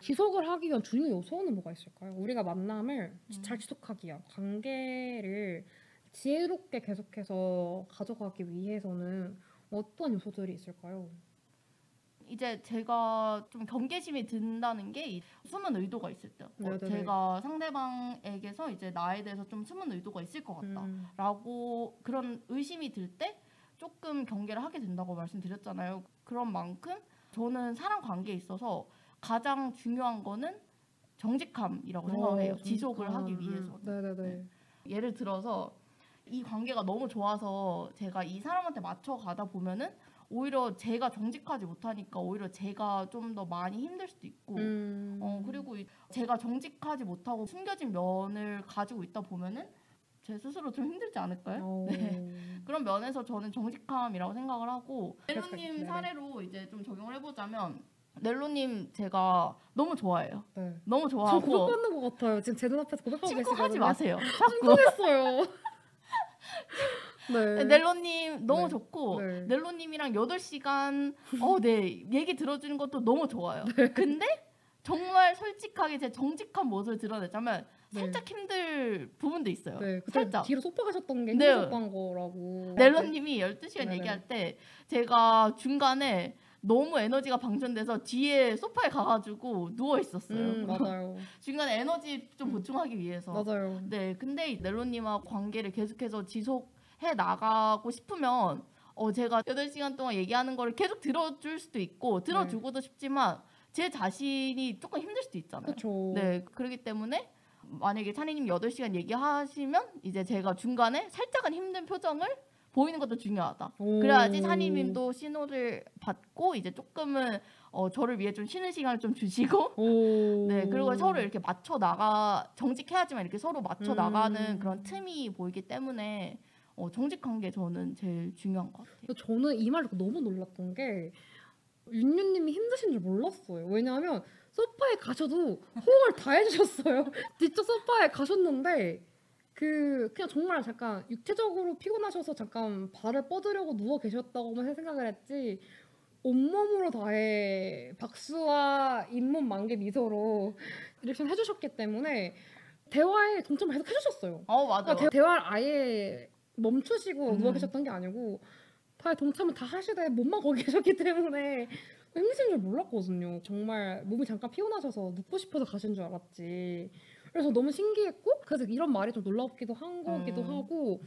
지속을 하기 위한 중요 요소는 뭐가 있을까요? 우리가 만남을 음. 잘 지속하기 위한 관계를 지혜롭게 계속해서 가져가기 위해서는 어떤 요소들이 있을까요? 이제 제가 좀 경계심이 든다는 게이 숨은 의도가 있을 때. 어, 네네네. 제가 상대방에게서 이제 나에 대해서 좀 숨은 의도가 있을 것 같다. 음, 라고 그런 의심이 들 때 조금 경계를 하게 된다고 말씀드렸잖아요. 그런 만큼 저는 사람 관계에 있어서 가장 중요한 거는 정직함이라고 생각해요. 어, 지속을 정직함. 하기 위해서. 음, 네네네. 예를 들어서 이 관계가 너무 좋아서 제가 이 사람한테 맞춰 가다 보면은 오히려 제가 정직하지 못하니까 오히려 제가 좀 더 많이 힘들 수도 있고 음, 어 그리고 이- 제가 정직하지 못하고 숨겨진 면을 가지고 있다 보면은 제 스스로 좀 힘들지 않을까요? 어, (laughs) 네. 그런 면에서 저는 정직함이라고 생각을 하고. 넬로님. 사례로 이제 좀 적용을 해보자면 넬로님 제가 너무 좋아해요. 네. 너무 저 좋아하고 고백받는 것 같아요. 지금 제 눈앞에서 고백하고 친구 계시거든요. 하지 마세요. (laughs) 자꾸 궁금했어요. 네. 넬로님 너무 네. 좋고 네. 넬로님이랑 8시간 어, 네 얘기 들어주는 것도 너무 좋아요. 네. 근데 정말 솔직하게 제 정직한 모습을 드러내자면 네. 살짝 힘들 부분도 있어요. 네, 살짝. 뒤로 소파 가셨던 게 네. 힘드셨던 거라고. 넬로님이 12시간 네네. 얘기할 때 제가 중간에 너무 에너지가 방전돼서 뒤에 소파에 가가지고 누워 있었어요. 음, 맞아요. (laughs) 중간에 에너지 좀 보충하기 위해서. 맞아요. 네, 근데 이 넬로님하고 관계를 계속해서 지속 해 나가고 싶으면 어 제가 8시간 동안 얘기하는 거를 계속 들어줄 수도 있고 들어주고도 싶지만 제 자신이 조금 힘들 수도 있잖아요. 그렇죠. 네, 그렇기 때문에 만약에 찬이님 8시간 얘기하시면 이제 제가 중간에 살짝은 힘든 표정을 보이는 것도 중요하다. 그래야지 찬이님도 신호를 받고 이제 조금은 어, 저를 위해 좀 쉬는 시간을 좀 주시고 (laughs) 오. (laughs) 네 그리고 서로 이렇게 맞춰 나가 정직해야지만 이렇게 서로 맞춰 음. 나가는 그런 틈이 보이기 때문에 어, 정직한 게 저는 제일 중요한 것 같아요. 저는 이 말 듣고 너무 놀랐던 게 윤유님이 힘드신 줄 몰랐어요. 왜냐하면 소파에 가셔도 호응을 다 해주셨어요. (laughs) 뒤쪽 소파에 가셨는데 그 그냥 정말 잠깐 육체적으로 피곤하셔서 잠깐 발을 뻗으려고 누워 계셨다고만 생각을 했지 온몸으로 다해 박수와 잇몸 만개 미소로 리액션 해주셨기 때문에 대화에 동참을 계속 해주셨어요. 어 맞아. 그러니까 대, 화를 아예 멈추시고 음. 누워 계셨던 게 아니고 다 동참을 다 하시되 몸만 거기 계셨기 때문에 힘드신 줄 몰랐거든요. 정말 몸이 잠깐 피곤하셔서 눕고 싶어서 가신 줄 알았지. 그래서 너무 신기했고 그래서 이런 말이 좀 놀랍기도 한 거기도 음. 하고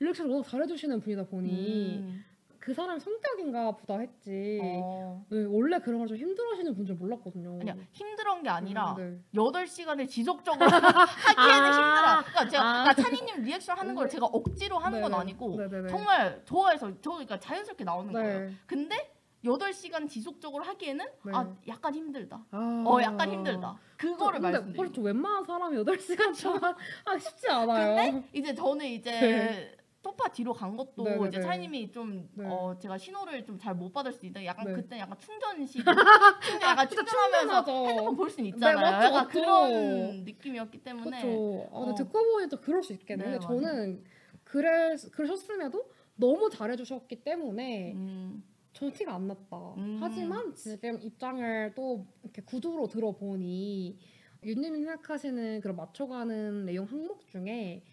리액션 워낙 잘해주시는 분이다 보니 음. 그 사람 성격인가 보다 했지. 어. 네, 원래 그런 걸 좀 힘들어하시는 분줄 몰랐거든요. 아니야 힘들은 게 아니라 음, 네. 여덟 시간을 지속적으로 (laughs) 하기에는 아. 힘들어. 그러니까 제가 아. 그러니까 찬이님 리액션 하는 걸 제가 억지로 하는 건 네네. 아니고 네네네. 정말 좋아해서 저 그러니까 자연스럽게 나오는 거예요. 네. 근데 여덟 시간 지속적으로 하기에는 네. 아 약간 힘들다. 아. 어 약간 힘들다. 그거를 근데 말씀드려요. 그렇죠. 웬만한 사람이 8시간 동안 (laughs) 하기 쉽지 않아요. 근데 이제 저는 이제 네. 소파 뒤로 간 것도 네네네. 이제 차이님이 좀 네. 어, 제가 신호를 좀 잘 못 받을 수 있는데 약간 네. 그때 약간 충전식 (laughs) 충전 약간 충전하면서 충전하죠. 핸드폰 볼 수는 있잖아요. 네, 맞죠, 약간 맞죠. 그런 느낌이었기 때문에 그렇죠. 아, 근데 어. 듣고 보니 또 그럴 수 있겠네. 네, 저는 그래 그러셨음에도 너무 잘해주셨기 때문에 음, 저는 티가 안 났다. 음. 하지만 지금 입장을 또 이렇게 구두로 들어보니 윤님이 생각하시는 그런 맞춰가는 내용 항목 중에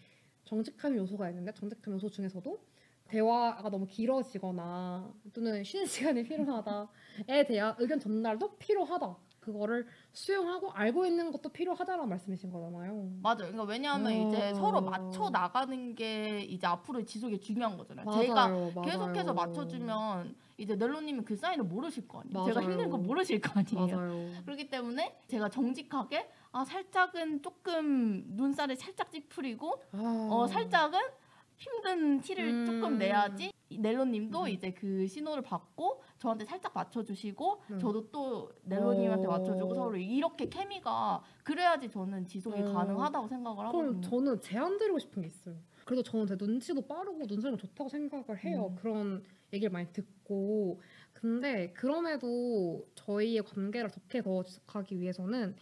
정직함 요소가 있는데 정직함 요소 중에서도 대화가 너무 길어지거나 또는 쉬는 (laughs) 시간이 필요하다에 대한 의견 전달도 필요하다. 그거를 수용하고 알고 있는 것도 필요하다라는 말씀이신 거잖아요. 맞아요. 그러니까 왜냐하면 어. 이제 서로 맞춰 나가는 게 이제 앞으로 지속이 중요한 거잖아요. 맞아요, 제가 맞아요. 계속해서 맞춰주면 이제 넬로님은 그 사인을 모르실 거 아니에요. 제가 맞아요. 힘든 거 모르실 거 아니에요. 그렇기 때문에 제가 정직하게 아 살짝은 조금 눈살을 살짝 찌푸리고 아. 어 살짝은 힘든 티를 음. 조금 내야지 이 넬로님도 음. 이제 그 신호를 받고 저한테 살짝 맞춰주시고 음. 저도 또 넬로님한테 어. 맞춰주고 서로 이렇게 케미가 그래야지 저는 지속이 어. 가능하다고 생각을 하거든요. 그럼 저는 제안 드리고 싶은 게 있어요. 그래도 저는 되게 눈치도 빠르고 눈썰미 좋다고 생각을 해요. 음. 그런 얘기를 많이 듣고. 근데 그럼에도 저희의 관계를 좋게 더 지속하기 위해서는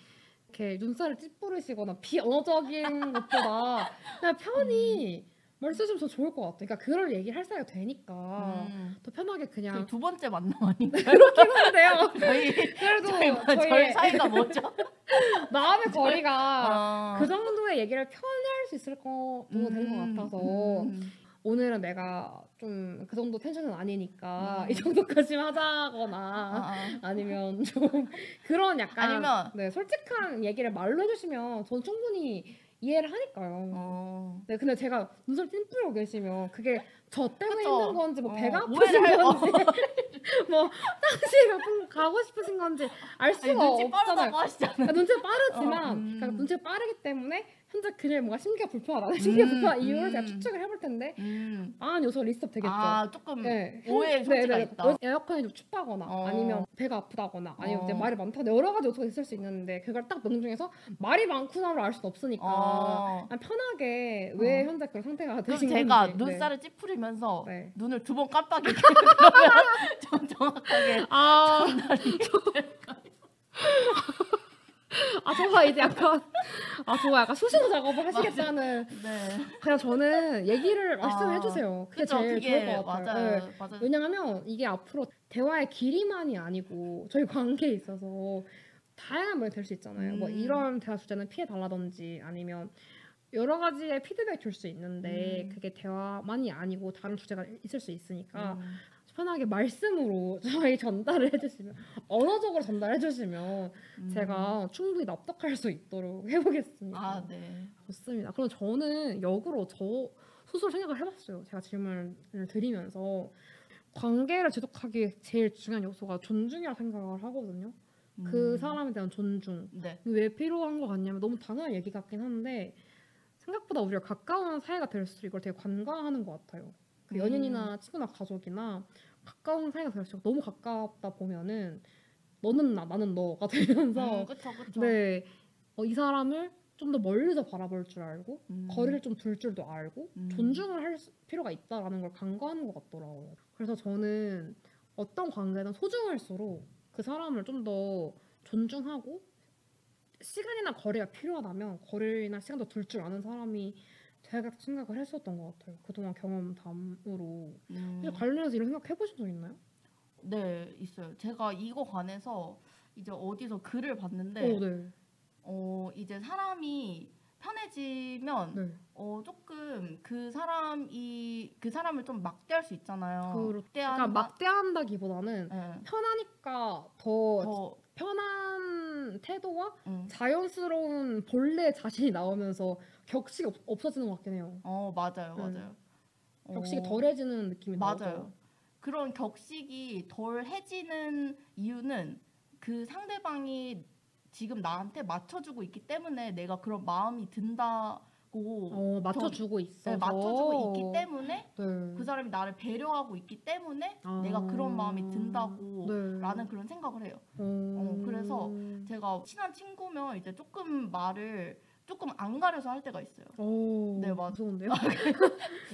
이렇게 눈살을 찌푸리시거나 비언어적인 (laughs) 것보다 그냥 편히 말씀해주면 더 좋을 것 같아요. 그러니까 그럴 얘기를 할 사이가 되니까 음. 더 편하게 그냥 두 번째 만남 아닌가요? 그렇긴 한데요. (laughs) 저희 그래도 저희, 저희 저희 사이가 뭐죠? (laughs) 마음의 거리가 아. 그 정도의 얘기를 편히 할 수 있을 거 정도 되는 음, 것 같아서 음. 오늘은 내가 좀 그 정도 텐션은 아니니까 음. 이 정도까지만 아, 하자거나 아. 아니면 좀 그런 약간 아니면- 네, 솔직한 얘기를 말로 해주시면 저는 충분히 이해를 하니까요. 어. 네, 근데 제가 눈썹 찜뿌리고 계시면 그게 저 때문에 그쵸. 힘든 건지 뭐 어, 배가 아프신 할- 건지 (laughs) 뭐 화장실 몇분 가고 싶으신 건지 알 아니, 수가 눈치 없잖아요. 빠르다고 하시잖아요. 그러니까 눈치가 빠르지만 어, 음. 그러니까 눈치가 빠르기 때문에 현재 그녀의 뭔가 심기가 불편하다. (laughs) 심기가 음, 불편한 이유를 음. 제가 추측을 해볼 텐데 음. 아 요소 list up 되겠죠. 아 조금 네. 오해의 소지가 네, 네. 있다. 에어컨이 좀 춥다거나 어. 아니면 배가 아프다거나 아니면 이제 어. 말이 많다거나 여러 가지 요소가 있을 수 있는데 그걸 딱 명중해서 말이 많구나를 알 수는 없으니까 어. 편하게 왜 어. 현재 그런 상태가 되신 제가 건지 눈살을 찌푸리면서 네. 눈을 두 번 깜빡이게 그러면 (laughs) 좀 정확하게 아, 전달이 (laughs) 아 저가 이제 약간 아 저가 약간 수신 작업을 하시겠다는 네. 그냥 저는 얘기를 말씀해 아, 주세요. 그게 그죠 제일 그게 좋을 것 같아요. 맞아요. 네. 맞아요. 왜냐하면 이게 앞으로 대화의 길이만이 아니고 저희 관계에 있어서 다양한 면이 될 수 있잖아요. 뭐 음. 이런 대화 주제는 피해 달라든지 아니면 여러 가지의 피드백 줄 수 있는데 음. 그게 대화만이 아니고 다른 주제가 있을 수 있으니까 음. 편하게 말씀으로 (laughs) 저희 전달을 해주시면 언어적으로 전달해 주시면 음. 제가 충분히 납득할 수 있도록 해보겠습니다. 아 네. 좋습니다. 그럼 저는 역으로 저 스스로 생각을 해봤어요. 제가 질문을 드리면서 관계를 지속하기 제일 중요한 요소가 존중이라 생각을 하거든요. 그 음. 사람에 대한 존중. 네. 왜 필요한 것 같냐면 너무 당연한 얘기 같긴 한데 생각보다 우리가 가까운 사이가 될수록 이걸 되게 관광하는 것 같아요. 그 음. 연인이나 친구나 가족이나 가까운 사이가 될수록 너무 가깝다 보면은 너는 나 나는 너가 (laughs) 되면서 음, 그쵸 그쵸. 네, 어, 이 사람을 좀 더 멀리서 바라볼 줄 알고 음. 거리를 좀 둘 줄도 알고 음. 존중을 할 수- 필요가 있다라는 걸 간과하는 것 같더라고요. 그래서 저는 어떤 관계든 소중할수록 그 사람을 좀 더 존중하고 시간이나 거리가 필요하다면 거리나 시간도 둘 줄 아는 사람이 제가 생각을 했었던 것 같아요. 그동안 경험담으로. 음. 혹시 관련해서 이런 생각 해보신 적 있나요? 네 있어요. 제가 이거 관해서 이제 어디서 글을 봤는데 어, 네. 어 이제 사람이 편해지면 네. 어 조금 그 사람이 그 사람을 좀 막대할 수 있잖아요. 그렇- 그러니까 막대한다기보다는 예. 편하니까 더, 더 편한 태도와 음. 자연스러운 본래 자신이 나오면서 격식이 없, 없어지는 것 같긴 해요. 어 맞아요, 음. 맞아요. 격식이 어, 덜해지는 느낌이. 맞아요. 그런 격식이 덜해지는 이유는 그 상대방이 지금 나한테 맞춰주고 있기 때문에 내가 그런 마음이 든다 고 어, 맞춰주고 있어. 네, 맞춰주고 있기 때문에 네. 그 사람이 나를 배려하고 있기 때문에 아. 내가 그런 마음이 든다고 네. 라는 그런 생각을 해요. 어, 그래서 제가 친한 친구면 이제 조금 말을 조금 안 가려서 할 때가 있어요. 오, 네, 맞- 무서운데요?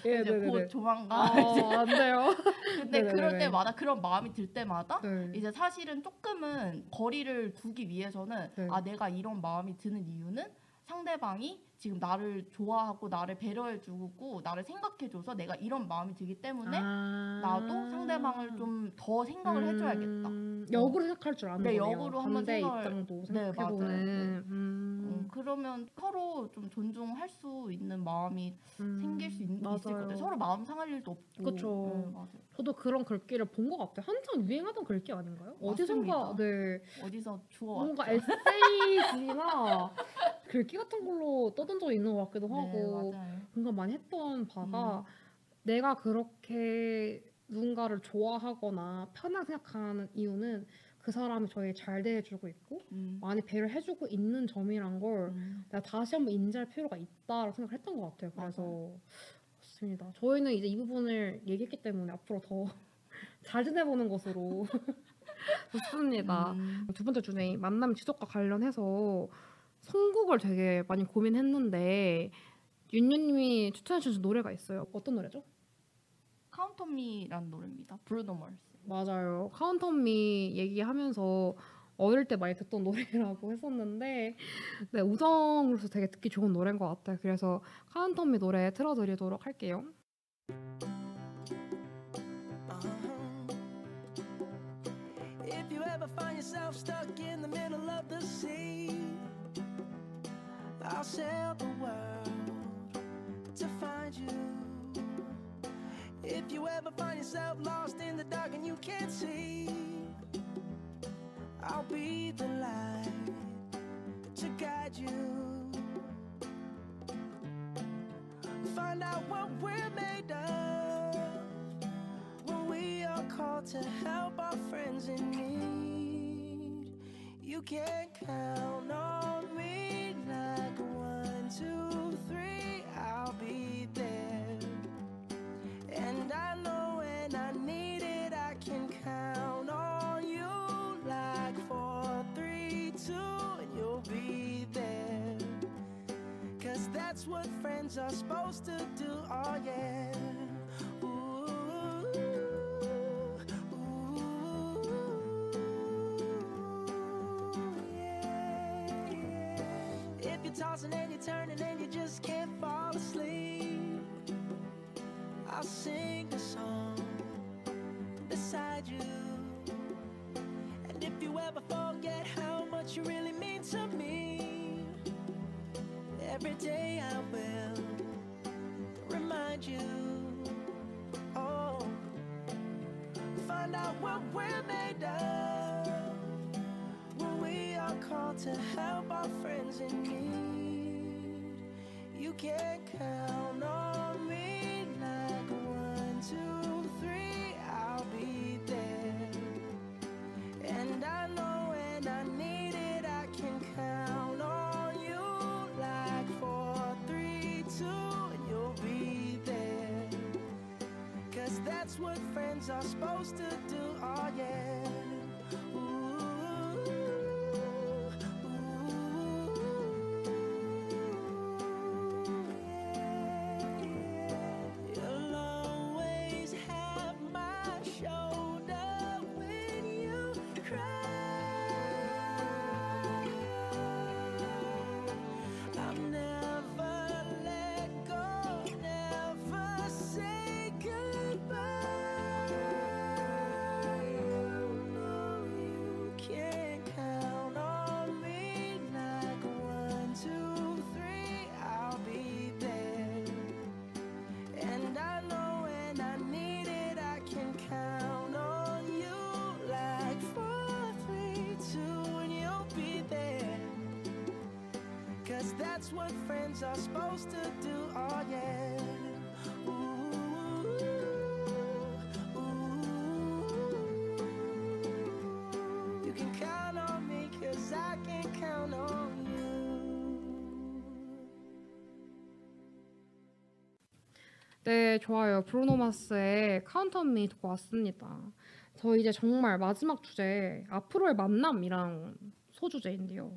예, (laughs) 이제 네, 네, 곧 네. 조만간 아, (laughs) 안 돼요. (laughs) 근데 네네네네. 그럴 때마다 그런 마음이 들 때마다 네. 이제 사실은 조금은 거리를 두기 위해서는 네. 아 내가 이런 마음이 드는 이유는 상대방이 지금 나를 좋아하고 나를 배려해주고 나를 생각해줘서 내가 이런 마음이 들기 때문에 아. 나도 상대방을 좀 더 생각을 해줘야겠다. 음, 역으로 생각할 줄 아는 네, 거네요. 역으로 한번 반대 생각을- 입장도 네, 생각해보는. 맞아요. 네. 음, 음, 그러면 서로 좀 존중할 수 있는 마음이 음, 생길 수 있, 있을 맞아요. 것 같아요. 서로 마음 상할 일도 없고. 그쵸. 네, 맞아요. 저도 그런 글귀를 본 것 같아요. 한창 유행하던 글귀 아닌가요? 어디선가. 네 어디서 주워 뭔가 왔죠? 에세이집이나 (laughs) 글귀 같은 걸로 떠든 적이 있는 것 같기도 하고 네, 맞아요. 뭔가 많이 했던 바가 음. 내가 그렇게 누군가를 좋아하거나 편하게 생각하는 이유는 그 사람이 저에게 잘 대해주고 있고 음. 많이 배려 해주고 있는 점이란 걸 음. 내가 다시 한번 인지할 필요가 있다라고 생각을 했던 것 같아요. 그래서 좋습니다. 저희는 이제 이 부분을 얘기했기 때문에 앞으로 더 (laughs) 잘 지내보는 것으로 (laughs) 좋습니다. 음. 두 번째 주제 만남 지속과 관련해서 선곡을 되게 많이 고민했는데 윤유님이 추천해 주신 노래가 있어요. 어떤 노래죠? Count on Me라는 노래입니다. 브루노 마스. 맞아요. Count on Me 얘기하면서 어릴 때 많이 듣던 노래라고 했었는데 네, 우정으로서 되게 듣기 좋은 노래인 것 같아요. 그래서 Count on Me 노래 틀어드리도록 할게요. If you ever find yourself lost in the dark and you can't see, I'll be the light to guide you. Find out what we're made of when we are called to help our friends in need. You can count on me like one, two, that's what friends are supposed to do, oh yeah. Ooh, ooh, yeah, yeah. If you're tossing and you're turning and you just can't fall asleep, I'll sing every day I will remind you. Oh, find out what we're made of when we are called to help that's what friends are supposed to Cause that's what friends are supposed to do, oh yeah. Ooh, ooh. You can count on me, cause I can count on you. 네, 좋아요. 브루노 마스의 카운트 온미 듣고 왔습니다. 저 이제 정말 마지막 주제 앞으로의 만남이랑 소주제인데요.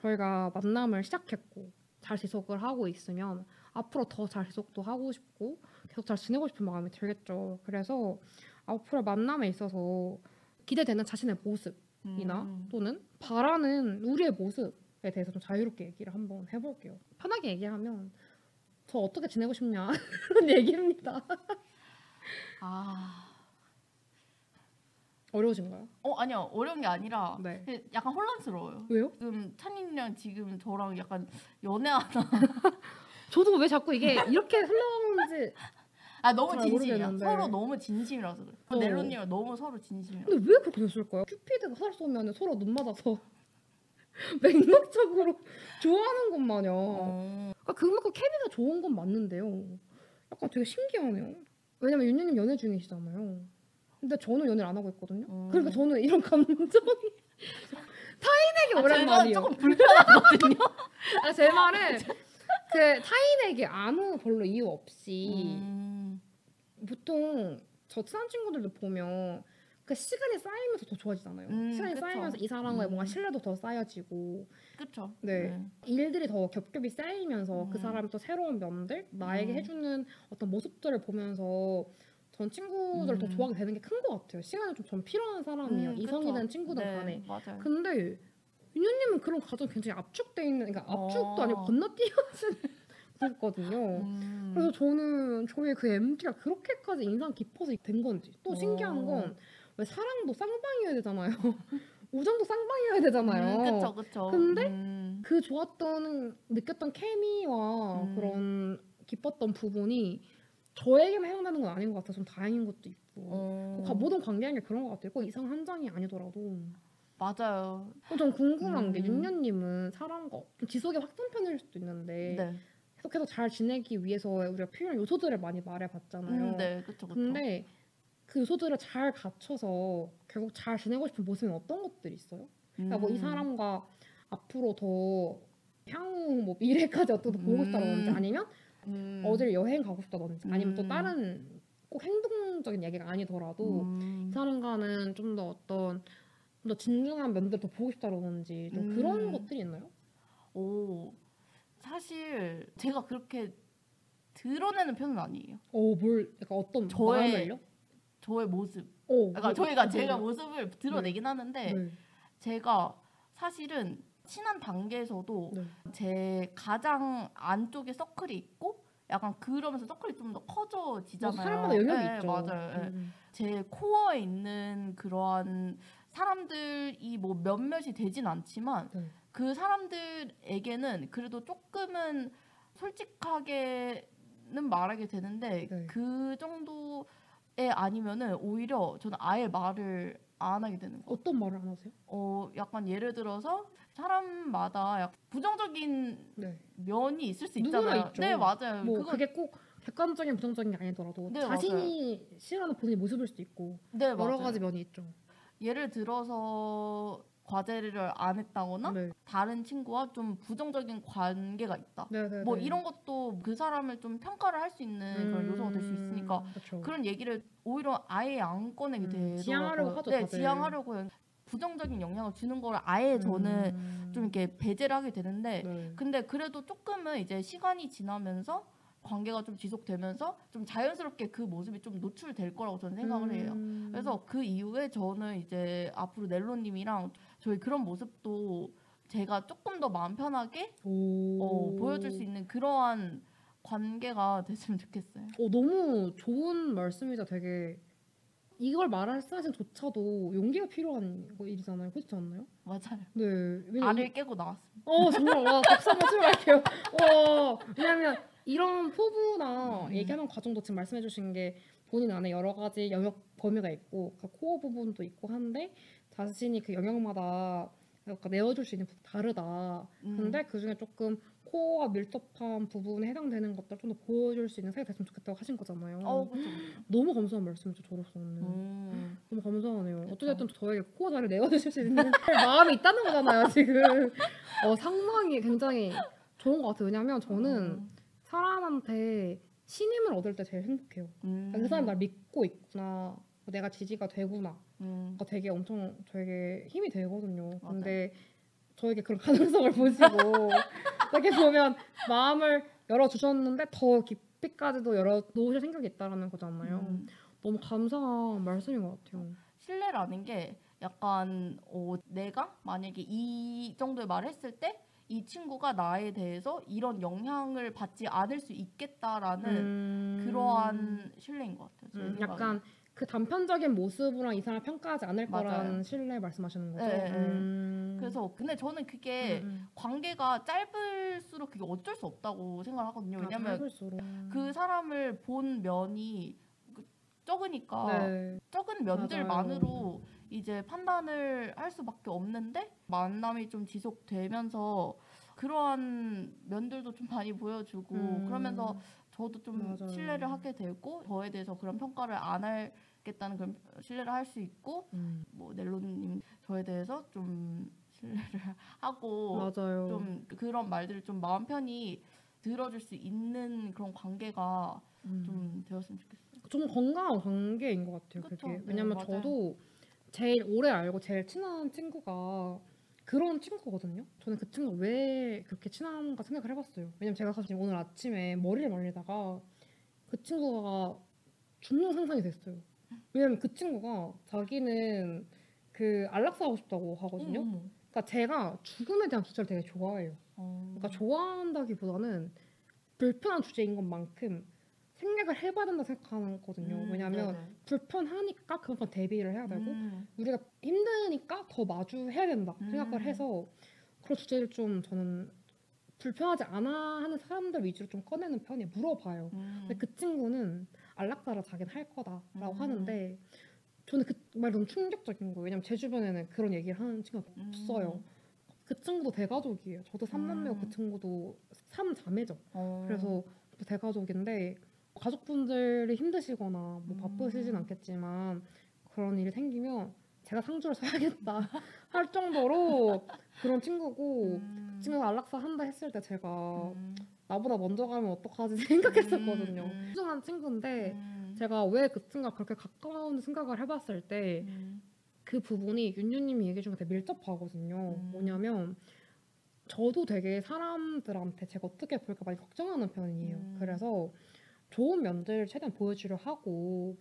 저희가 만남을 시작했고 잘 지속을 하고 있으면 앞으로 더 잘 지속도 하고 싶고 계속 잘 지내고 싶은 마음이 들겠죠. 그래서 앞으로의 만남에 있어서 기대되는 자신의 모습이나 음. 또는 바라는 우리의 모습에 대해서 좀 자유롭게 얘기를 한번 해볼게요. 편하게 얘기하면 저 어떻게 지내고 싶냐 (laughs) 그런 얘기입니다. 아, 어려우신가요? 어 아니요 어려운 게 아니라 네. 근데 약간 혼란스러워요. 왜요? 지금 찬이랑 지금 저랑 약간 연애하나? (laughs) 저도 왜 자꾸 이게 이렇게 흘러가는지 (laughs) 아 너무 잘 진심이야. 서로 너무 진심이라서 그래. 어. 넬로님은 너무 서로 진심이라. 근데 왜 그렇게 됐을까요? 큐피드가 화살 쏘면 서로 눈 맞아서 (laughs) 맥락적으로 좋아하는 것 마냥 어. 그러니까 그만큼 케미가 좋은 건 맞는데요. 약간 되게 신기하네요. 왜냐면 윤유님 연애 중이시잖아요. 근데 저는 연애를 안 하고 있거든요. 음. 그러니까 저는 이런 감정이 (laughs) 타인에게 아, 오란 말이에요. 조금 불편하거든요. (laughs) 아, 제 말은 그 타인에게 아무 별로 이유 없이 음. 보통 저 친한 친구들도 보면 그 시간이 쌓이면서 더 좋아지잖아요. 음, 시간이 그쵸. 쌓이면서 이 사람과의 음. 뭔가 신뢰도 더 쌓여지고 그쵸. 네. 일들이 더 겹겹이 쌓이면서 그 음. 사람의 또 새로운 면들 나에게 음. 해주는 어떤 모습들을 보면서 전 친구들을 더 음. 좋아하게 되는 게 큰 것 같아요. 시간이 좀전 필요한 사람이에요. 음, 이성이든. 친구든 네, 간에. 맞아요. 근데 윤현님은 그런 과정 굉장히 압축돼 있는, 그러니까 압축도 어. 아니고 건너뛰어진 거거든요. (laughs) 음. 그래서 저는 저의 그 MT가 그렇게까지 인상 깊어서 된 건지 또 신기한 어. 건왜 사랑도 쌍방이어야 되잖아요. (laughs) 우정도 쌍방이어야 되잖아요. 음, 그쵸 그쵸. 근데 음. 그 좋았던 느꼈던 케미와 음. 그런 기뻤던 부분이 저에게만 해당되는 건 아닌 것 같아서 좀 다행인 것도 있고 어. 그 모든 관계라는 게 그런 것 같아요. 꼭 이상 한 장이 아니더라도 맞아요. 그럼 전 궁금한 게 음. 윤녀님은 사람과 좀 지속의 확장편일 수도 있는데 네. 계속해서 잘 지내기 위해서 우리가 필요한 요소들을 많이 말해봤잖아요. 음, 네, 그쵸. 근데 그 요소들을 잘 갖춰서 결국 잘 지내고 싶은 모습은 어떤 것들이 있어요? 그러니까 뭐이 음. 사람과 앞으로 더 향후 뭐 미래까지 어떻게 더 보고 싶다든지 음. 아니면 음. 어딜 여행 가고 싶다든지 아니면 또 음. 다른 꼭 행동적인 얘기가 아니더라도 음. 이 사람과는 좀 더 어떤 좀 더 진중한 면들 더 보고 싶다든지 좀 음. 그런 것들이 있나요? 오 사실 제가 그렇게 드러내는 편은 아니에요. 어, 뭘 약간 어떤 저의 마음을요? 저의 모습. 어, 그러니까 뭐, 저희가 뭐, 제가 뭐. 모습을 드러내긴 하는데 네. 제가 사실은 친한 단계에서도 네. 제 가장 안쪽에 서클이 있고 약간 그러면서 서클이 좀 더 커져지잖아요. 뭐 사람마다 영역이 네, 있죠. 맞아요. 네. 음. 제 코어에 있는 그러한 사람들이 뭐 몇몇이 되진 않지만 네. 그 사람들에게는 그래도 조금은 솔직하게는 말하게 되는데 네. 그 정도에 아니면은 오히려 저는 아예 말을 안 하게 되는 거. 어떤 말을 안 하세요? 어 약간 예를 들어서 사람마다 약 부정적인 네. 면이 있을 수 있잖아요. 있죠. 네 맞아요. 뭐 그거 그게 꼭 객관적인 부정적인 게 아니더라도 네, 자신이 싫어하는 본인의 모습일 수도 있고 네 여러 맞아요. 가지 면이 있죠. 예를 들어서 과제를 안 했다거나 네. 다른 친구와 좀 부정적인 관계가 있다. 네, 네, 뭐 네. 이런 것도 그 사람을 좀 평가를 할 수 있는 그런 요소가 될 수 있으니까 음, 그쵸. 그런 얘기를 오히려 아예 안 꺼내게 음, 되더라고요. 지양하려고 하죠, 네, 다들. 지양하려고 해요. 부정적인 영향을 주는 걸 아예 저는 음, 좀 이렇게 배제를 하게 되는데 네. 근데 그래도 조금은 이제 시간이 지나면서 관계가 좀 지속되면서 좀 자연스럽게 그 모습이 좀 노출될 거라고 저는 생각을 해요. 음. 그래서 그 이후에 저는 이제 앞으로 넬로님이랑 저희 그런 모습도 제가 조금 더 마음 편하게 오. 어, 보여줄 수 있는 그러한 관계가 됐으면 좋겠어요. 어, 너무 좋은 말씀이자 되게 이걸 말할 사실조차도 용기가 필요한 거 일이잖아요. 그렇지 않나요? 맞아요. 네. 왜냐면 알을 깨고 나왔습니다. 어 정말 와 박수 한번 치러 갈게요. 와 왜냐면 이런 포부나 음. 얘기하는 과정도 지금 말씀해 주신 게 본인 안에 여러 가지 영역 범위가 있고 그 코어 부분도 있고 한데 자신이 그 영역마다 약간 내어줄 수 있는 부분 다르다. 음. 근데 그 중에 조금 코어가 밀접한 부분에 해당되는 것들 좀 더 보여줄 수 있는 사이가 됐으면 좋겠다고 하신 거잖아요. 어, 그렇죠. 너무 감사한 말씀이죠 저로서는. 음. 너무 감사하네요. 어쨌든 저에게 코어 자를 내어주실 수 있는 (laughs) 마음이 있다는 거잖아요 지금. (laughs) 어, 상상이 굉장히 좋은 것 같아요. 왜냐하면 저는 음. 사람한테 신임을 얻을 때 제일 행복해요. 음. 그 사람이 날 믿고 있구나. 내가 지지가 되구나. 음. 가 되게 엄청 저에게 힘이 되거든요. 맞아요. 근데 저에게 그런 가능성을 (laughs) 보시고 이렇게 보면 마음을 열어 주셨는데 더 깊이까지도 열어 놓으실 생각이 있다라는 거잖아요. 음. 너무 감사한 말씀인 것 같아요. 신뢰라는 게 약간 어, 내가 만약에 이 정도의 말을 했을 때 이 친구가 나에 대해서 이런 영향을 받지 않을 수 있겠다라는 음. 그러한 신뢰인 것 같아요. 제 음. 약간 그 단편적인 모습으로 이 사람을 평가하지 않을 맞아요. 거라는 신뢰 말씀하시는 거죠. 네, 네, 네. 음. 그래서 근데 저는 그게 음, 음. 관계가 짧을수록 그게 어쩔 수 없다고 생각을 하거든요. 아, 왜냐면 짧을수록. 그 사람을 본 면이 그- 적으니까 네. 적은 면들만으로. 이제 판단을 할 수밖에 없는데 만남이 좀 지속되면서 그러한 면들도 좀 많이 보여주고 음. 그러면서 저도 좀 맞아요. 신뢰를 하게 되고 저에 대해서 그런 평가를 안하 겠다는 그런 신뢰를 할 수 있고 음, 뭐 넬로님 저에 대해서 좀 신뢰를 (laughs) 하고 맞아요. 좀 그런 말들을 좀 마음 편히 들어줄 수 있는 그런 관계가 음. 좀 되었으면 좋겠어요. 좀 건강한 관계인 것 같아요. 그쵸. 그게 네, 왜냐면 맞아요. 저도 제일 오래 알고 제일 친한 친구가 그런 친구거든요. 저는 그 친구가 왜 그렇게 친한가 생각을 해봤어요. 왜냐면 제가 사실 오늘 아침에 머리를 말리다가 그 친구가 죽는 상상이 됐어요. 왜냐면 그 친구가 자기는 그 안락사 하고 싶다고 하거든요. 어머, 어머. 그러니까 제가 죽음에 대한 주제를 되게 좋아해요. 어. 그러니까 좋아한다기보다는 불편한 주제인 것만큼 생각을 해봐야 된다 생각하거든요. 음, 왜냐하면 네네. 불편하니까 그만큼 대비를 해야 되고 음, 우리가 힘드니까 더 마주해야 된다 생각을 음. 해서 그런 주제를 좀 저는 불편하지 않아 하는 사람들 위주로 좀 꺼내는 편이에요. 물어봐요. 음. 근데 그 친구는 안락사를 자기는 할 거다라고 음. 하는데 저는 그 말 너무 충격적인 거예요. 왜냐면 제 주변에는 그런 얘기를 하는 친구가 음. 없어요. 그 친구도 대가족이에요. 저도 삼남매고 음. 그 친구도 삼자매죠. 어. 그래서 대가족인데 가족분들이 힘드시거나 뭐 음. 바쁘시진 않겠지만 그런 일이 생기면 제가 상주를 서야겠다 (laughs) 할 정도로 그런 친구고 음. 그 친구가 안락사 한다 했을 때 제가 음. 나보다 먼저 가면 어떡하지 (laughs) 생각했었거든요. 음. 소중한 친구인데 음. 제가 왜 그 친구가 그렇게 가까운 생각을 해봤을 때 음. 그 부분이 윤유님이 얘기 중에 되게 밀접하거든요. 음. 뭐냐면 저도 되게 사람들한테 제가 어떻게 볼까 많이 걱정하는 편이에요. 음. 그래서 좋은 면들 최대한 보여주려 하고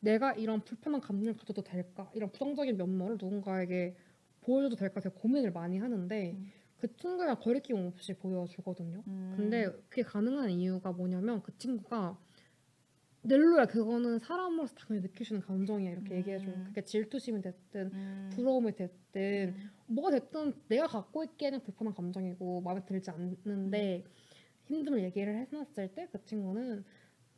내가 이런 불편한 감정을 가져도 될까 이런 부정적인 면모를 누군가에게 보여줘도 될까 되게 고민을 많이 하는데 음. 그 친구가 거리낌 없이 보여주거든요. 음. 근데 그게 가능한 이유가 뭐냐면 그 친구가 넬로야 그거는 사람으로서 당연히 있는 감정이야 이렇게 음. 얘기해줘요. 그게 질투심이 됐든 음. 부러움이 됐든 음. 뭐가 됐든 내가 갖고 있기에는 불편한 감정이고 마음에 들지 않는데 힘듦을 얘기를 해놨을 때 그 친구는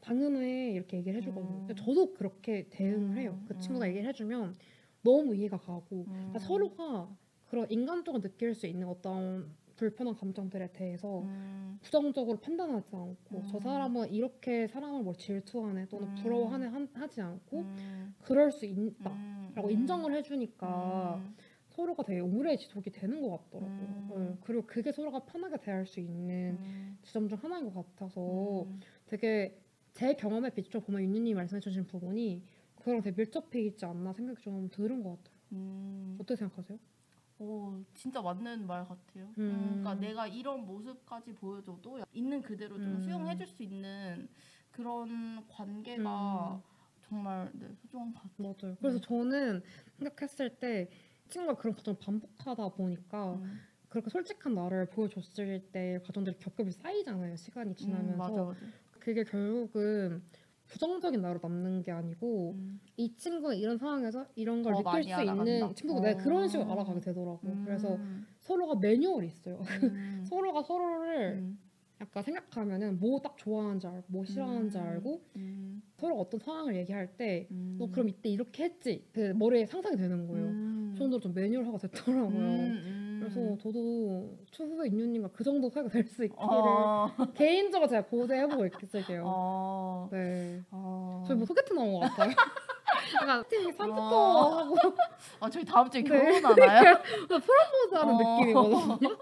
당연해 이렇게 얘기를 해주거든요. 음. 저도 그렇게 대응을 해요. 그 음. 친구가 얘기를 해주면 너무 이해가 가고 음. 그러니까 서로가 그런 인간적으로 느낄 수 있는 어떤 불편한 감정들에 대해서 음. 부정적으로 판단하지 않고 저 음. 사람은 이렇게 사람을 뭐 질투하네 또는 음. 부러워하네 한- 하지 않고 음. 그럴 수 있다라고 음. 인정을 해주니까 음. 서로가 되게 오래 지속이 되는 것 같더라고요. 음. 네, 그리고 그게 서로가 편하게 대할 수 있는 음. 지점 중 하나인 것 같아서 음. 되게 제 경험에 비춰 보면 윤님이 말씀해 주신 부분이 그랑 되게 밀접해 있지 않나 생각이 좀 들은 것 같아요. 음. 어떻게 생각하세요? 오, 진짜 맞는 말 같아요. 음. 음, 그러니까 내가 이런 모습까지 보여줘도 있는 그대로 좀 음. 수용해줄 수 있는 그런 관계가 음. 정말 네, 소중한 것 같아요. 맞아요. 그래서 저는 생각했을 때 친구가 그런 과정을 반복하다 보니까 음. 그렇게 솔직한 나를 보여줬을 때 과정들이 겹겹이 쌓이잖아요. 시간이 지나면서 음, 맞아, 맞아. 그게 결국은 부정적인 나로 남는 게 아니고 음. 이 친구는 이런 상황에서 이런 걸더 느낄 수 알아간다. 있는 친구가 내 그런 식으로 어. 알아가게 되더라고요. 음. 그래서 서로가 매뉴얼이 있어요. 음. (laughs) 서로가 서로를 음. 약간 생각하면은 뭐 딱 좋아하는지 알고 뭐 싫어하는지 음. 알고 음. 서로 어떤 상황을 얘기할 때너 음. 그럼 이때 이렇게 했지 그 머리에 상상이 되는 거예요. 음. 정도로 좀 매뉴얼화가 됐더라고요. 음. 그래서 저도 추후에 인유님과 그 정도 사이가 될 수 있기를 어. (laughs) 개인적으로 제가 고대해보고 있을게요. 어. 네. 어. 저희 뭐 소개팅 나온 것 같아요. (laughs) 약간 팀이 산부터 어. 하고 아, 저희 다음 주에 네. 결혼하나요? (laughs) 프로포즈 하는 어. 느낌이거든요.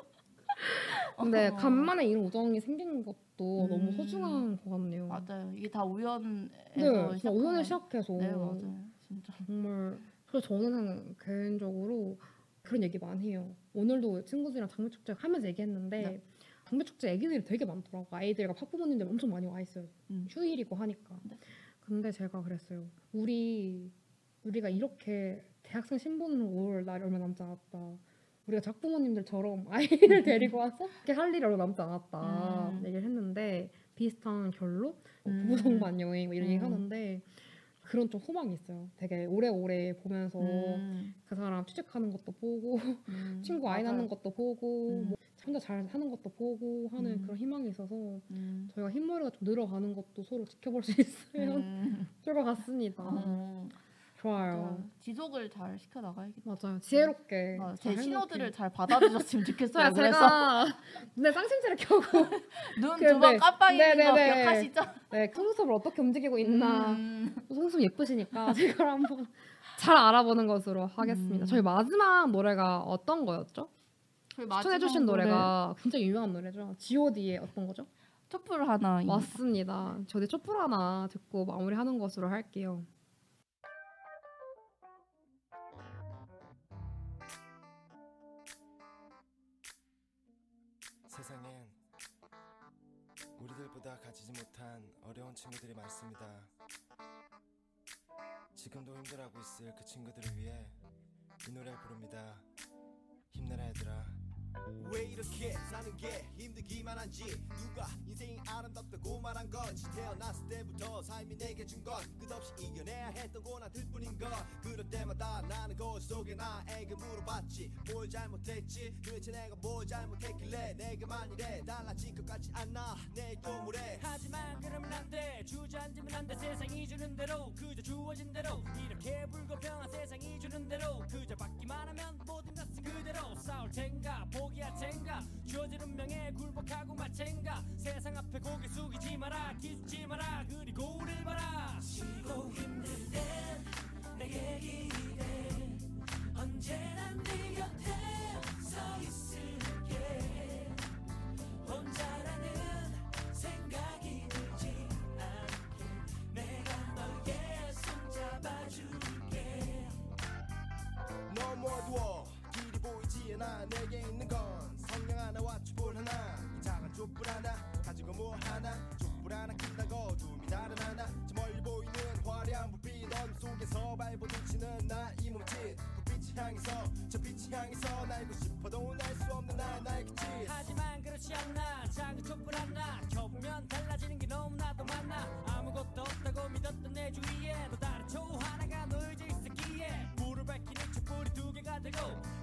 근데 어. 간만에 이런 우정이 생긴 것도 음. 너무 소중한 것 같네요. 맞아요. 이게 다 우연에서 네, 시작한 우연을 거- 시작해서 네, 맞아요. 진짜. 정말 그래서 저는 개인적으로 그런 얘기 많이 해요. 오늘도 친구들이랑 장미 축제 하면서 얘기했는데 네. 장미 축제 애기들이 되게 많더라고. 아이들과 학부모님들 엄청 많이 와 있어요. 음. 휴일이고 하니까. 네. 근데 제가 그랬어요. 우리 우리가 이렇게 대학생 신분으로 올 날이 얼마 남지 않았다. 우리가 작부모님들처럼 (laughs) 아이를 데리고 와서 이렇게 할 일이 얼마 남지 않았다 음. 얘기를 했는데 비슷한 결로 음. 부부동반 여행 뭐 이런 얘기 음. 하는데 그런 좀 소망이 있어요. 되게 오래오래 보면서 음. 그 사람 취직하는 것도 보고 음. 친구 아이 맞아요. 낳는 것도 보고 음. 뭐 혼자 잘 사는 것도 보고 하는 음. 그런 희망이 있어서 음. 저희가 흰머리가 좀 늘어가는 것도 서로 지켜볼 수 있으면 음. (laughs) 좋을 것 같습니다. 음. 좋아요. 지속을 잘 시켜 나가야겠다. 맞아요. 지혜롭게. 어, 잘제 신호들을 해놓게. 잘 받아주셨으면 좋겠어요. 자, 그래서 (laughs) 제가 쌍심지를 켜고 (laughs) 눈 그, 두 번 네. 깜빡이는 거 네네네. 기억하시죠? 네, 속눈썹을 어떻게 움직이고 있나 음. 속눈썹 예쁘시니까 (laughs) 제가 한번 잘 알아보는 것으로 하겠습니다. 음. 저희 마지막 노래가 어떤 거였죠? 저희 추천해주신 노래가 굉장히 유명한 노래죠. G.O.D의 어떤 거죠? 촛불 하나. 맞습니다. 저희 촛불 하나 듣고 마무리하는 것으로 할게요. 가지지 못한 어려운 친구들이 많습니다. 지금도 힘들어하고 있을 그 친구들을 위해 이 노래를 부릅니다. 힘내라 얘들아. 왜 이렇게 사는 게 힘들기만 한지 누가 인생이 아름답다고 말한 건지 태어났을 때부터 삶이 내게 준 건 끝없이 이겨내야 했던 고난들 뿐인 건 그럴 때마다 나는 거울 속에 나에게 물어봤지 뭘 잘못했지 도대체 내가 뭘 잘못했길래 내게만 이래 달라질 것 같지 않아 내일 또 모레 주는 대로 그저 주어진 대로 이렇게 불공평한 세상이 주는 대로 그저 받기만 하면 모든 것은 그대로. 싸울 텐가 포기할 텐가 주어진 운명에 굴복하고 마챈가. 세상 앞에 고개 숙이지 마라 기죽지 마라 그리고 우릴 봐라. 지고 힘들 땐 내게 기대 언제나 네 곁에 서 있을게. 혼자라 않아 내게 있는 건 성냥 하나와 촛불 하나. 이 작은 촛불 하나 가지고 뭐 하나. 촛불 하나 킨다고 어둠이 다른 하나. 저 멀리 보이는 화려한 불빛 어둠 속에서 발버둥치는 나이 몸짓. 그 빛이 향해서 저 빛이 향해서 날고 싶어도 날 수 없는 나의 날개짓. 하지만 그렇지 않나. 작은 촛불 하나 켜보면 달라지는 게 너무나도 많아. 아무것도 없다고 믿었던 내 주위에 또 다른 초 하나가 놓여져 있었기에. 불을 밝히는 촛불이 두 개가 되고 그불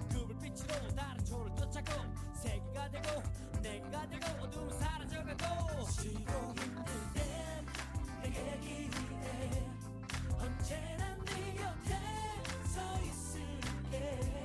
빛으로 다른 초를 쫓아고 세 개가 되고 네 개가 되고 어둠은 사라져가고 지고 힘들 땐 내게 기대 언제나 네 곁에 서 있을게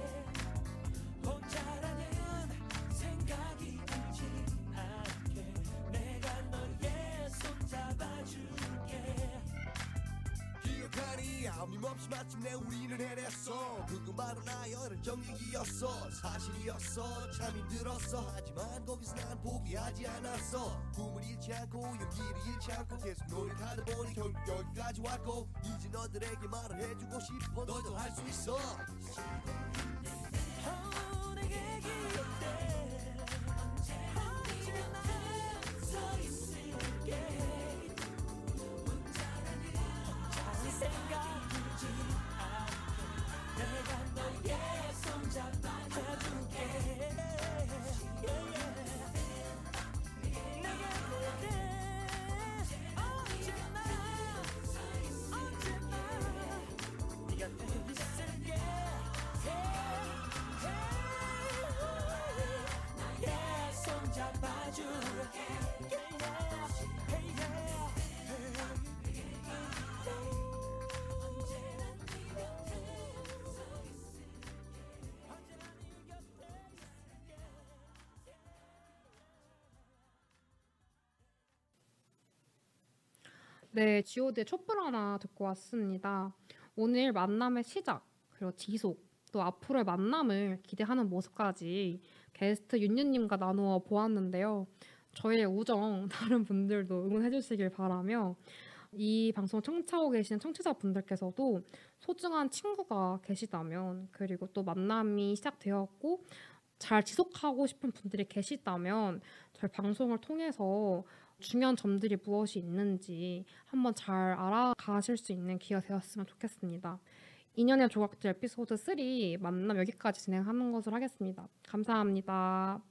아낌없이 마침내 우리는 해냈어. 그것만은 나열은 정얘기였어. 사실이었어. 참 힘들었어. 하지만 거기서 난 포기하지 않았어. 꿈을 잃지 않고 용기를 잃지 않고 계속 노력하다 보니 결국 여기까지 왔고 이제 너들에게 말을 해주고 싶어. 너도 할 수 있어 어, 네, G.O.D의 촛불 하나 듣고 왔습니다. 오늘 만남의 시작, 그리고 지속, 또 앞으로의 만남을 기대하는 모습까지 게스트 윤유님과 나누어 보았는데요. 저희의 우정 (laughs) 다른 분들도 응원해 주시길 바라며 이 방송 청취하고 계신 청취자분들께서도 소중한 친구가 계시다면 그리고 또 만남이 시작되었고 잘 지속하고 싶은 분들이 계시다면 저희 방송을 통해서 중요한 점들이 무엇이 있는지 한번 잘 알아가실 수 있는 기회가 되었으면 좋겠습니다. 2년의 조각들 에피소드 3 만남 여기까지 진행하는 것으로 하겠습니다. 감사합니다.